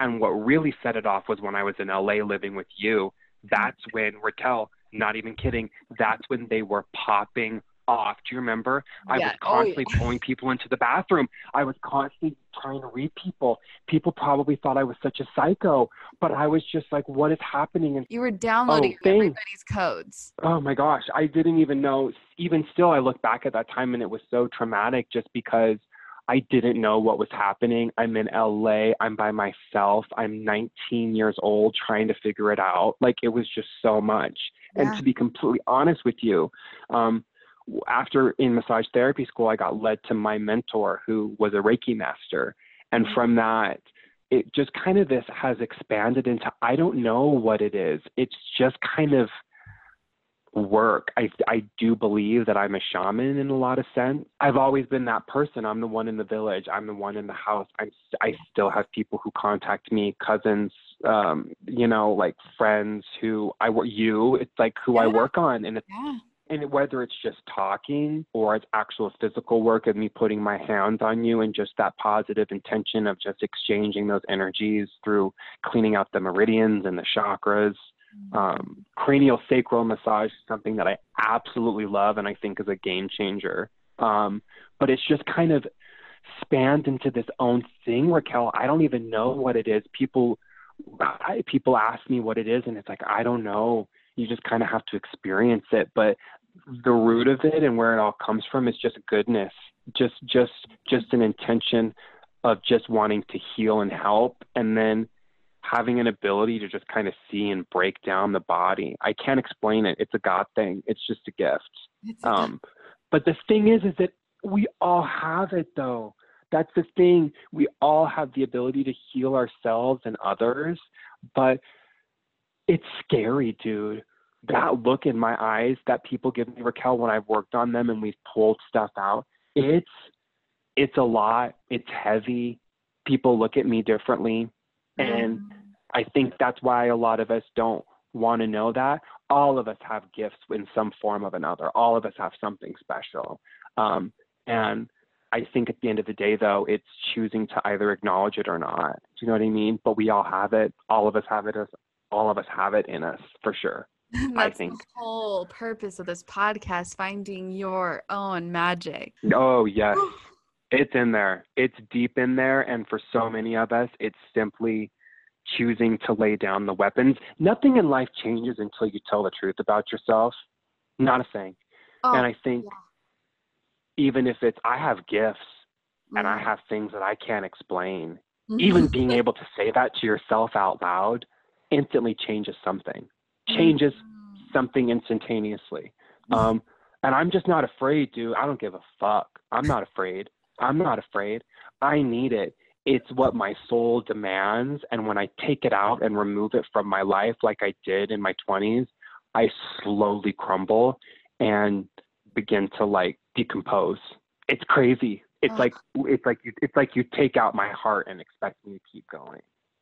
And what really set it off was when I was in LA living with you. That's when Raquel, not even kidding, that's when they were popping off. Do you remember? I was constantly oh, yeah. pulling people into the bathroom. I was constantly trying to read people. People probably thought I was such a psycho, but I was just like, what is happening? And you were downloading oh, everybody's codes. Oh my gosh, I didn't even know. Even still, I look back at that time and it was so traumatic just because I didn't know what was happening. I'm in LA. I'm by myself. I'm 19 years old trying to figure it out. Like it was just so much. Yeah. And to be completely honest with you, um, after in massage therapy school, I got led to my mentor who was a Reiki master. And mm-hmm. from that, it just kind of this has expanded into I don't know what it is. It's just kind of work. I I do believe that I'm a shaman in a lot of sense. I've always been that person. I'm the one in the village. I'm the one in the house. I I still have people who contact me, cousins, um, you know, like friends who I work you. It's like who yeah. I work on, and it's yeah and whether it's just talking or it's actual physical work of me putting my hands on you and just that positive intention of just exchanging those energies through cleaning out the meridians and the chakras. Um, cranial sacral massage is something that I absolutely love and I think is a game changer. Um, but it's just kind of spanned into this own thing, Raquel. I don't even know what it is. People, I, people ask me what it is, and it's like I don't know you just kind of have to experience it but the root of it and where it all comes from is just goodness just just just an intention of just wanting to heal and help and then having an ability to just kind of see and break down the body. I can't explain it. It's a god thing. It's just a gift. Um, but the thing is is that we all have it though. That's the thing. We all have the ability to heal ourselves and others but it's scary dude that look in my eyes that people give me, Raquel, when I've worked on them and we've pulled stuff out, it's it's a lot. It's heavy. People look at me differently. And I think that's why a lot of us don't want to know that. All of us have gifts in some form of another. All of us have something special. Um, and I think at the end of the day, though, it's choosing to either acknowledge it or not. Do you know what I mean? But we all have it. All of us have it. All of us have it in us for sure. That's I think. the whole purpose of this podcast, finding your own magic. Oh, yes. it's in there. It's deep in there. And for so many of us, it's simply choosing to lay down the weapons. Nothing in life changes until you tell the truth about yourself. Not a thing. Oh, and I think yeah. even if it's, I have gifts mm. and I mm. have things that I can't explain, even being able to say that to yourself out loud instantly changes something changes something instantaneously. Um, and I'm just not afraid, dude. I don't give a fuck. I'm not afraid. I'm not afraid. I need it. It's what my soul demands. And when I take it out and remove it from my life, like I did in my 20s, I slowly crumble and begin to like decompose. It's crazy. It's oh. like it's like you it's like you take out my heart and expect me to keep going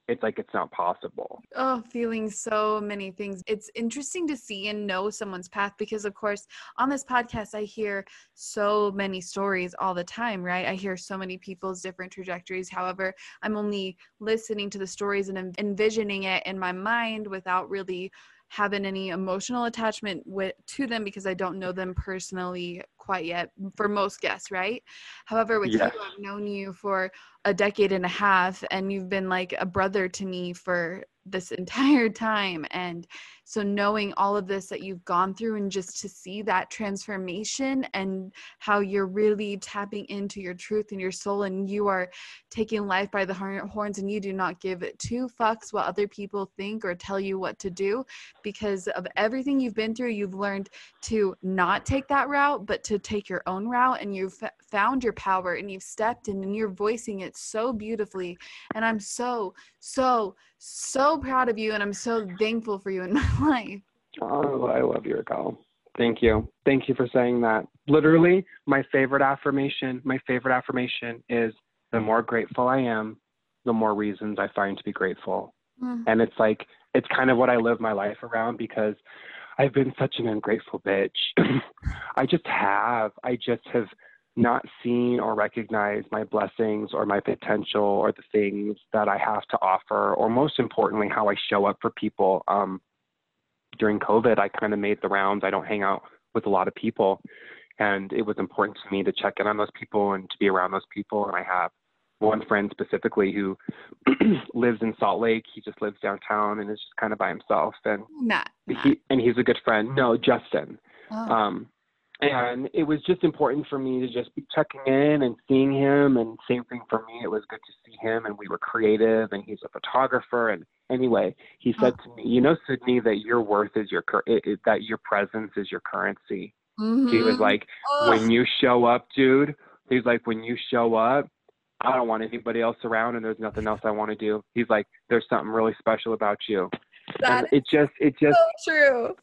it's like it's not possible. Oh, feeling so many things. It's interesting to see and know someone's path because, of course, on this podcast, I hear so many stories all the time, right? I hear so many people's different trajectories. However, I'm only listening to the stories and envisioning it in my mind without really having any emotional attachment with to them because I don't know them personally quite yet for most guests, right? However, with yes. you, I've known you for a decade and a half and you've been like a brother to me for this entire time and so knowing all of this that you've gone through and just to see that transformation and how you're really tapping into your truth and your soul and you are taking life by the horns and you do not give two fucks what other people think or tell you what to do because of everything you've been through you've learned to not take that route but to take your own route and you've found your power and you've stepped in and you're voicing it so beautifully and i'm so so so proud of you and I'm so thankful for you in my life. Oh, I love you, Raquel. Thank you. Thank you for saying that. Literally, my favorite affirmation, my favorite affirmation is the more grateful I am, the more reasons I find to be grateful. Mm. And it's like, it's kind of what I live my life around because I've been such an ungrateful bitch. I just have. I just have not seen or recognized my blessings or my potential or the things that I have to offer, or most importantly, how I show up for people. Um, during COVID, I kind of made the rounds. I don't hang out with a lot of people. And it was important to me to check in on those people and to be around those people. And I have one friend specifically who lives in Salt Lake. He just lives downtown and is just kind of by himself. And not, not. he and he's a good friend. No, Justin. Oh. Um, and it was just important for me to just be checking in and seeing him and same thing for me it was good to see him and we were creative and he's a photographer and anyway he said oh. to me you know sydney that your worth is your it, it, that your presence is your currency mm-hmm. he was mm-hmm. like oh. when you show up dude he's like when you show up i don't want anybody else around and there's nothing else i want to do. He's like there's something really special about you. That and it just it just so true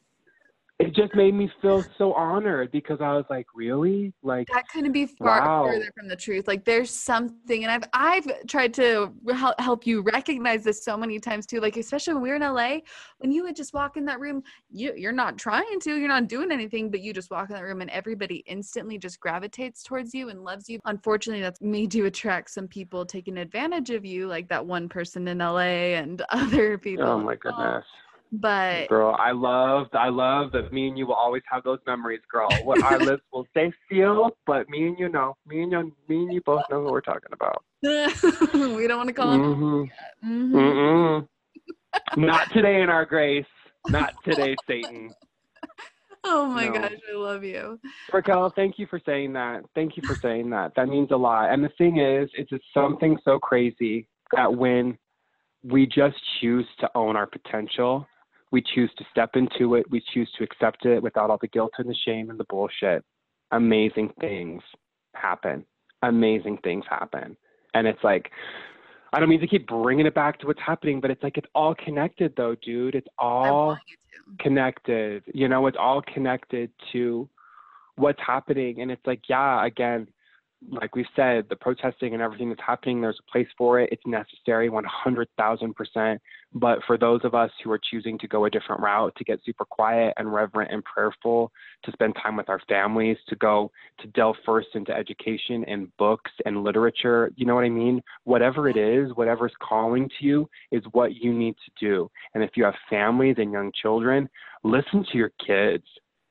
it just made me feel so honored because I was like, really? Like that couldn't be far wow. further from the truth. Like there's something, and I've I've tried to help you recognize this so many times too. Like especially when we are in LA, when you would just walk in that room, you you're not trying to, you're not doing anything, but you just walk in that room and everybody instantly just gravitates towards you and loves you. Unfortunately, that's made you attract some people taking advantage of you, like that one person in LA and other people. Oh my goodness. But girl, I love, I love that me and you will always have those memories, girl. What our lips will stay sealed, but me and you know, me and you, me and you both know who we're talking about. we don't want to call mm-hmm. mm-hmm. Mm-hmm. Not today in our grace. Not today, Satan. Oh my no. gosh, I love you. Raquel, thank you for saying that. Thank you for saying that. That means a lot. And the thing is, it's just something so crazy that when we just choose to own our potential we choose to step into it. We choose to accept it without all the guilt and the shame and the bullshit. Amazing things happen. Amazing things happen. And it's like, I don't mean to keep bringing it back to what's happening, but it's like it's all connected though, dude. It's all connected. You know, it's all connected to what's happening. And it's like, yeah, again, like we said, the protesting and everything that's happening, there's a place for it. It's necessary, 100,000%. But for those of us who are choosing to go a different route, to get super quiet and reverent and prayerful, to spend time with our families, to go to delve first into education and books and literature, you know what I mean? Whatever it is, whatever's calling to you is what you need to do. And if you have families and young children, listen to your kids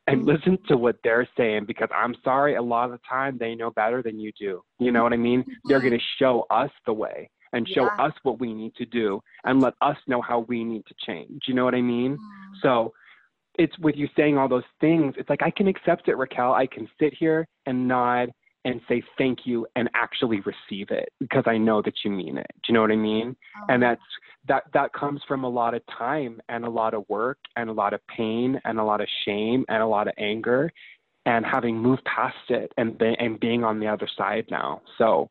and listen to what they're saying because I'm sorry, a lot of the time they know better than you do. You know what I mean? They're going to show us the way and show yeah. us what we need to do and let us know how we need to change. You know what I mean? Mm. So it's with you saying all those things, it's like I can accept it, Raquel. I can sit here and nod and say thank you and actually receive it because I know that you mean it. Do you know what I mean? Oh. And that's that that comes from a lot of time and a lot of work and a lot of pain and a lot of shame and a lot of anger and having moved past it and and being on the other side now. So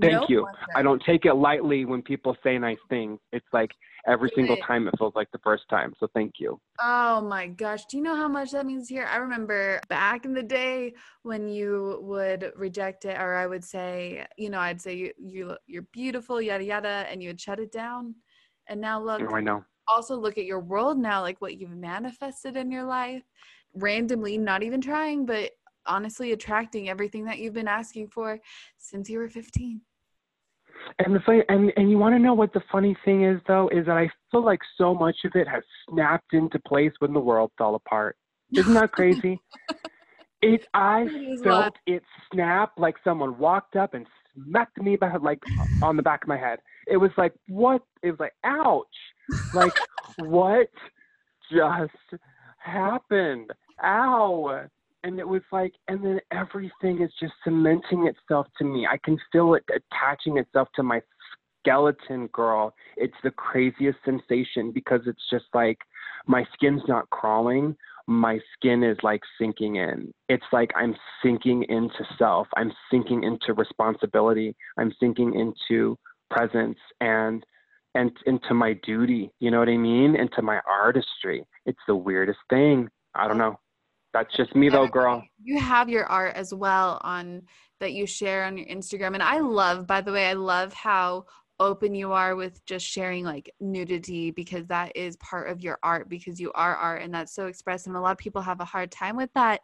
thank no you. I don't take it lightly when people say nice things. It's like every single time it feels like the first time. So thank you. Oh my gosh. Do you know how much that means here? I remember back in the day when you would reject it or I would say, you know, I'd say you, you you're beautiful, yada yada, and you would shut it down. And now look oh, I know. Also look at your world now, like what you've manifested in your life randomly, not even trying, but honestly attracting everything that you've been asking for since you were 15. And the funny, and and you want to know what the funny thing is though is that I feel like so much of it has snapped into place when the world fell apart. Isn't that crazy? it I it felt it snap like someone walked up and smacked me by like on the back of my head. It was like what? It was like ouch. Like what just happened? Ow. And it was like, and then everything is just cementing itself to me. I can feel it attaching itself to my skeleton, girl. It's the craziest sensation because it's just like my skin's not crawling. My skin is like sinking in. It's like I'm sinking into self. I'm sinking into responsibility. I'm sinking into presence and and into my duty. You know what I mean? Into my artistry. It's the weirdest thing. I don't know. That's just me though, girl. You have your art as well on that you share on your Instagram. And I love, by the way, I love how open you are with just sharing like nudity because that is part of your art because you are art and that's so expressive. And a lot of people have a hard time with that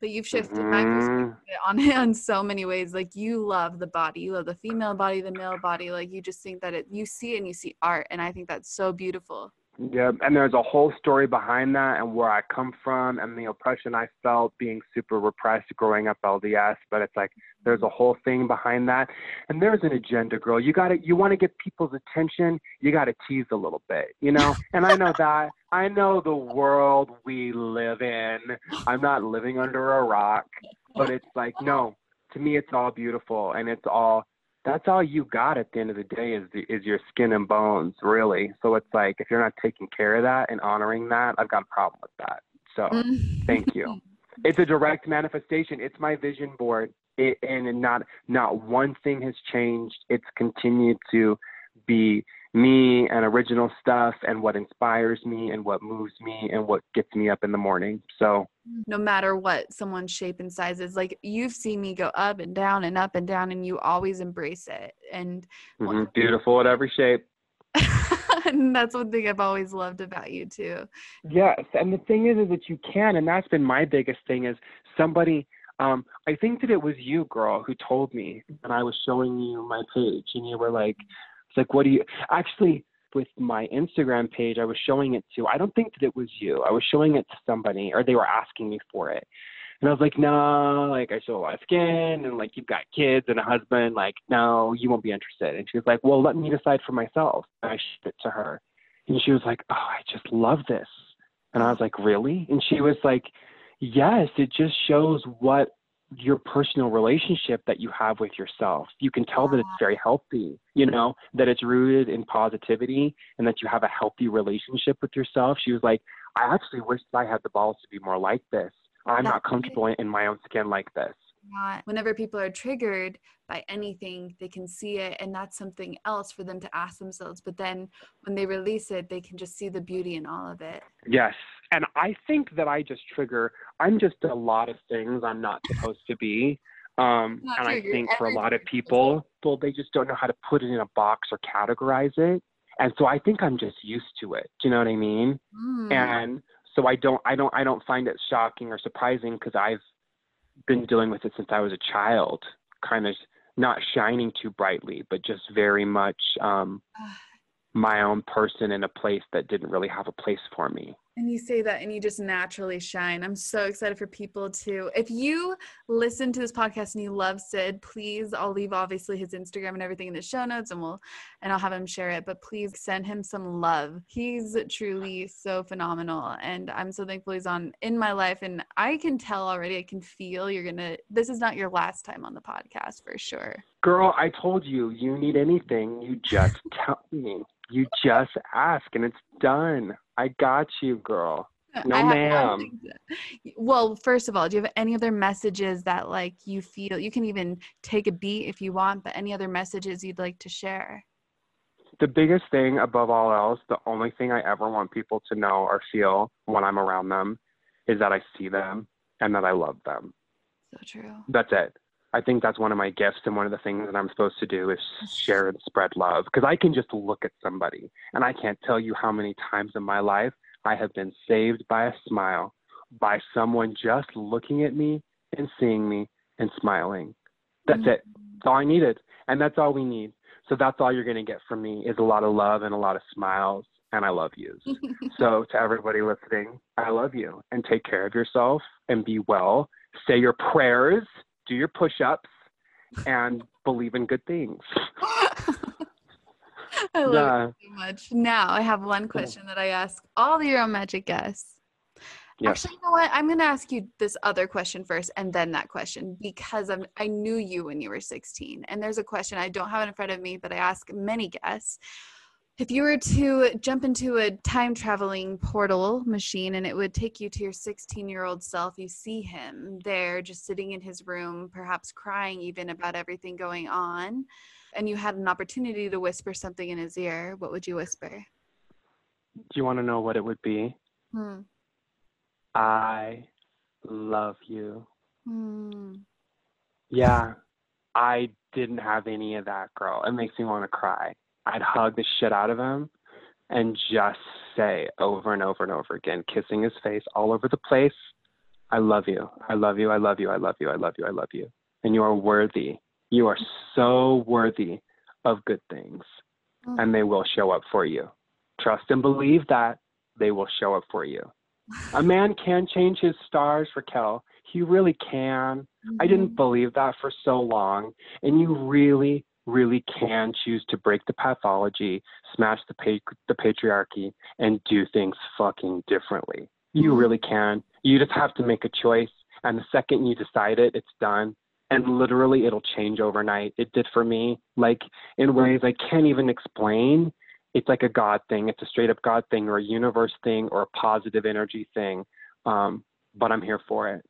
but you've shifted mm-hmm. my perspective on it on so many ways. Like you love the body. You love the female body the male body. Like you just think that it you see it and you see art. And i think that's so beautiful yeah, and there's a whole story behind that and where I come from and the oppression I felt being super repressed growing up LDS. But it's like there's a whole thing behind that, and there's an agenda, girl. You got to you want to get people's attention. You got to tease a little bit, you know. And I know that. I know the world we live in. I'm not living under a rock, but it's like no. To me, it's all beautiful and it's all that's all you got at the end of the day is the, is your skin and bones, really. So it's like if you're not taking care of that and honoring that, I've got a problem with that. So mm-hmm. thank you. It's a direct manifestation. It's my vision board, it, and not not one thing has changed. It's continued to be me and original stuff and what inspires me and what moves me and what gets me up in the morning. So no matter what someone's shape and size is like you've seen me go up and down and up and down and you always embrace it and mm-hmm. beautiful at every shape and that's one thing i've always loved about you too yes and the thing is is that you can and that's been my biggest thing is somebody um, I think that it was you, girl, who told me, and I was showing you my page, and you were like, "It's like, what do you?" Actually, with my Instagram page, I was showing it to, I don't think that it was you. I was showing it to somebody or they were asking me for it. And I was like, no, like I show a lot of skin and like you've got kids and a husband. Like, no, you won't be interested. And she was like, well, let me decide for myself. And I showed it to her. And she was like, oh, I just love this. And I was like, really? And she was like, yes, it just shows what your personal relationship that you have with yourself. You can tell that it's very healthy, you know, that it's rooted in positivity and that you have a healthy relationship with yourself. She was like, I actually wish I had the balls to be more like this. I'm not comfortable in my own skin like this. Not whenever people are triggered by anything, they can see it, and that's something else for them to ask themselves. But then when they release it, they can just see the beauty in all of it. Yes, and I think that I just trigger. I'm just a lot of things I'm not supposed to be. Um, and I think for a lot of people, well, they just don't know how to put it in a box or categorize it. And so I think I'm just used to it. Do you know what I mean? Mm. And so I don't, I don't, I don't find it shocking or surprising because I've been dealing with it since I was a child, kind of not shining too brightly, but just very much um, my own person in a place that didn't really have a place for me. And you say that and you just naturally shine. I'm so excited for people to. If you listen to this podcast and you love Sid, please, I'll leave obviously his Instagram and everything in the show notes and we'll and I'll have him share it, but please send him some love. He's truly so phenomenal and I'm so thankful he's on in my life and I can tell already, I can feel you're going to this is not your last time on the podcast for sure. Girl, I told you, you need anything, you just tell me. You just ask and it's done. I got you, girl. No, ma'am. Well, first of all, do you have any other messages that like you feel you can even take a beat if you want, but any other messages you'd like to share? The biggest thing above all else, the only thing I ever want people to know or feel when I'm around them is that I see them and that I love them. So true. That's it. I think that's one of my gifts and one of the things that I'm supposed to do is share and spread love because I can just look at somebody and I can't tell you how many times in my life I have been saved by a smile by someone just looking at me and seeing me and smiling. That's mm-hmm. it. That's all I needed. And that's all we need. So that's all you're going to get from me is a lot of love and a lot of smiles and I love yous. so to everybody listening, I love you and take care of yourself and be well. Say your prayers do your push ups and believe in good things. I love yeah. it so much. Now I have one question that I ask all the Your Own Magic guests. Yes. Actually, you know what? I'm going to ask you this other question first and then that question because I'm, I knew you when you were 16. And there's a question I don't have in front of me, but I ask many guests. If you were to jump into a time traveling portal machine and it would take you to your 16 year old self, you see him there just sitting in his room, perhaps crying even about everything going on, and you had an opportunity to whisper something in his ear, what would you whisper? Do you want to know what it would be? Hmm. I love you. Hmm. Yeah, I didn't have any of that, girl. It makes me want to cry. I'd hug the shit out of him and just say over and over and over again, kissing his face all over the place, I love you. I love you. I love you. I love you. I love you. I love you. And you are worthy. You are so worthy of good things. Mm-hmm. And they will show up for you. Trust and believe that they will show up for you. A man can change his stars, Raquel. He really can. Mm-hmm. I didn't believe that for so long. And you really, really can choose to break the pathology, smash the pa- the patriarchy, and do things fucking differently. You mm-hmm. really can. You just have to make a choice, and the second you decide it, it's done. And literally, it'll change overnight. It did for me, like in ways I can't even explain. It's like a God thing. It's a straight up God thing, or a universe thing, or a positive energy thing. Um, but I'm here for it.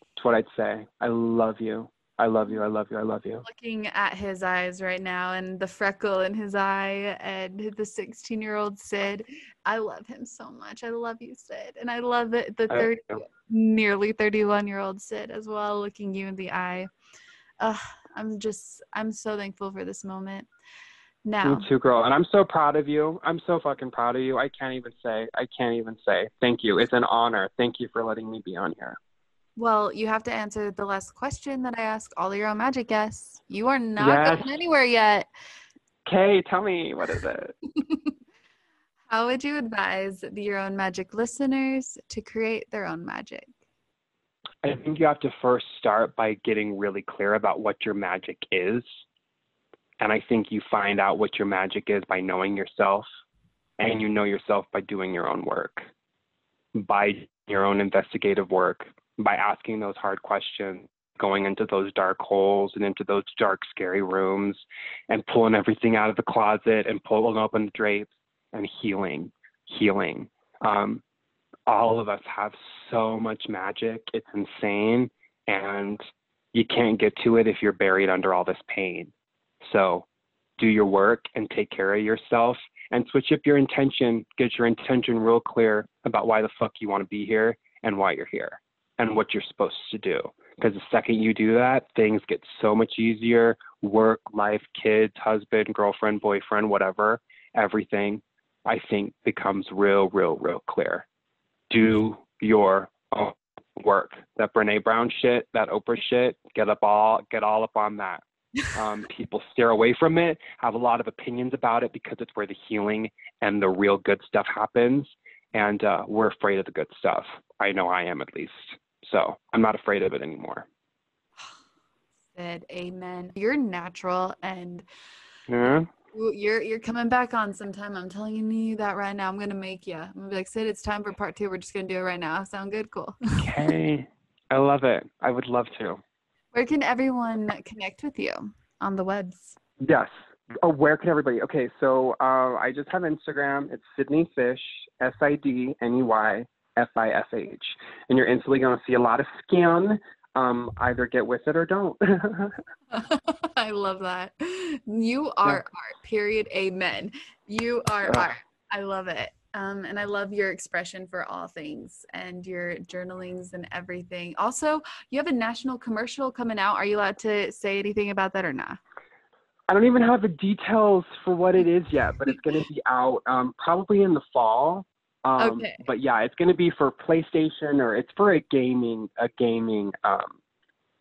That's what I'd say. I love you. I love you. I love you. I love you. Looking at his eyes right now and the freckle in his eye and the 16 year old Sid, I love him so much. I love you, Sid. And I love the, the 30, nearly 31 year old Sid as well, looking you in the eye. Uh, I'm just, I'm so thankful for this moment. Now, me too, girl. And I'm so proud of you. I'm so fucking proud of you. I can't even say, I can't even say thank you. It's an honor. Thank you for letting me be on here. Well, you have to answer the last question that I ask all your own magic guests. You are not yes. going anywhere yet. Okay, tell me what is it? How would you advise the Your Own Magic listeners to create their own magic? I think you have to first start by getting really clear about what your magic is. And I think you find out what your magic is by knowing yourself, and you know yourself by doing your own work, by your own investigative work, by asking those hard questions, going into those dark holes and into those dark, scary rooms and pulling everything out of the closet and pulling open the drapes and healing, healing. Um, all of us have so much magic. It's insane. And you can't get to it if you're buried under all this pain. So do your work and take care of yourself and switch up your intention. Get your intention real clear about why the fuck you want to be here and why you're here and what you're supposed to do. Because the second you do that, things get so much easier work, life, kids, husband, girlfriend, boyfriend, whatever, everything, I think becomes real, real, real clear. Do your own work. That Brene Brown shit, that Oprah shit, get up all get all up on that. Um, people steer away from it, have a lot of opinions about it because it's where the healing and the real good stuff happens. And uh, we're afraid of the good stuff. I know I am at least. So I'm not afraid of it anymore. Said amen. You're natural and Yeah. you're you're coming back on sometime. I'm telling you that right now. I'm gonna make you. I'm gonna be like, Sid, it's time for part two. We're just gonna do it right now. Sound good? Cool. Okay. I love it. I would love to. Where can everyone connect with you on the webs? Yes. Oh, where can everybody? Okay, so uh, I just have Instagram. It's Sydney Fish, S I D N E Y F I S H, and you're instantly going to see a lot of skin. Um, either get with it or don't. I love that. You are art. Period. Amen. You are Ugh. art. I love it. Um, and I love your expression for all things and your journalings and everything. Also, you have a national commercial coming out. Are you allowed to say anything about that or not? I don't even have the details for what it is yet, but it's going to be out um, probably in the fall. Um, Okay. But yeah, it's going to be for PlayStation or it's for a gaming a gaming um,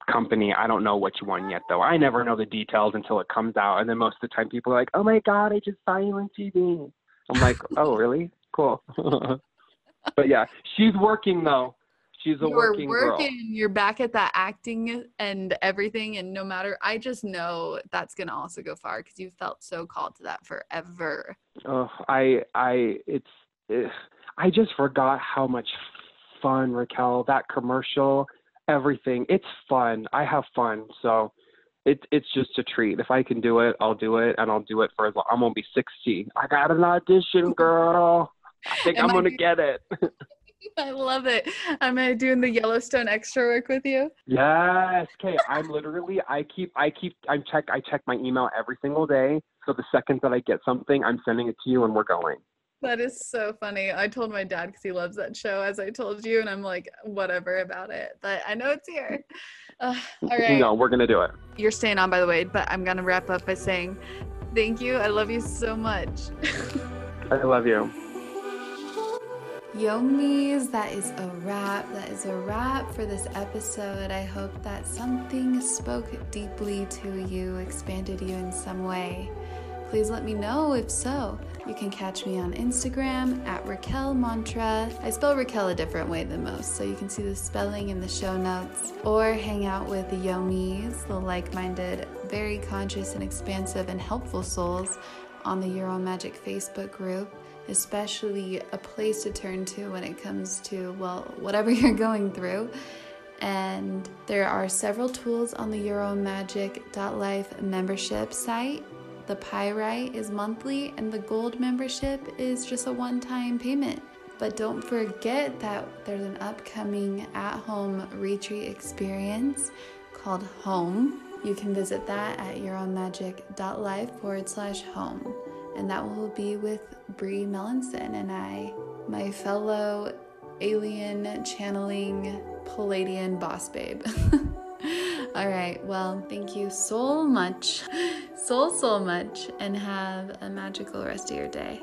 company. I don't know which one yet though. I never know the details until it comes out, and then most of the time people are like, "Oh my god, I just saw you on TV." I'm like, "Oh really? Cool." but yeah, she's working though. She's a You're working, girl. you're back at that acting and everything. And no matter, I just know that's going to also go far because you felt so called to that forever. Oh, I, I, it's, I just forgot how much fun, Raquel, that commercial, everything. It's fun. I have fun. So it's, it's just a treat. If I can do it, I'll do it and I'll do it for as long. I'm going to be 60. I got an audition, girl. I think I'm going to do- get it. I love it. Am I doing the Yellowstone extra work with you? yes. Okay. I'm literally, I keep, I keep, I'm check, I check my email every single day. So the second that I get something, I'm sending it to you and we're going. That is so funny. I told my dad because he loves that show, as I told you, and I'm like, whatever about it. But I know it's here. Uh, all right. No, we're going to do it. You're staying on, by the way, but I'm going to wrap up by saying thank you. I love you so much. I love you. Yomis, that is a wrap. That is a wrap for this episode. I hope that something spoke deeply to you, expanded you in some way. Please let me know if so. You can catch me on Instagram at Raquel Mantra. I spell Raquel a different way than most, so you can see the spelling in the show notes. Or hang out with the Yomis, the like minded, very conscious and expansive and helpful souls on the Your Own Magic Facebook group especially a place to turn to when it comes to, well, whatever you're going through. And there are several tools on the Euromagic.life membership site. The Pyrite is monthly, and the Gold membership is just a one time payment. But don't forget that there's an upcoming at home retreat experience called Home. You can visit that at euromagic.life forward slash home and that will be with Brie Melanson and I, my fellow alien channeling Pleiadian boss babe. All right, well, thank you so much, so, so much, and have a magical rest of your day.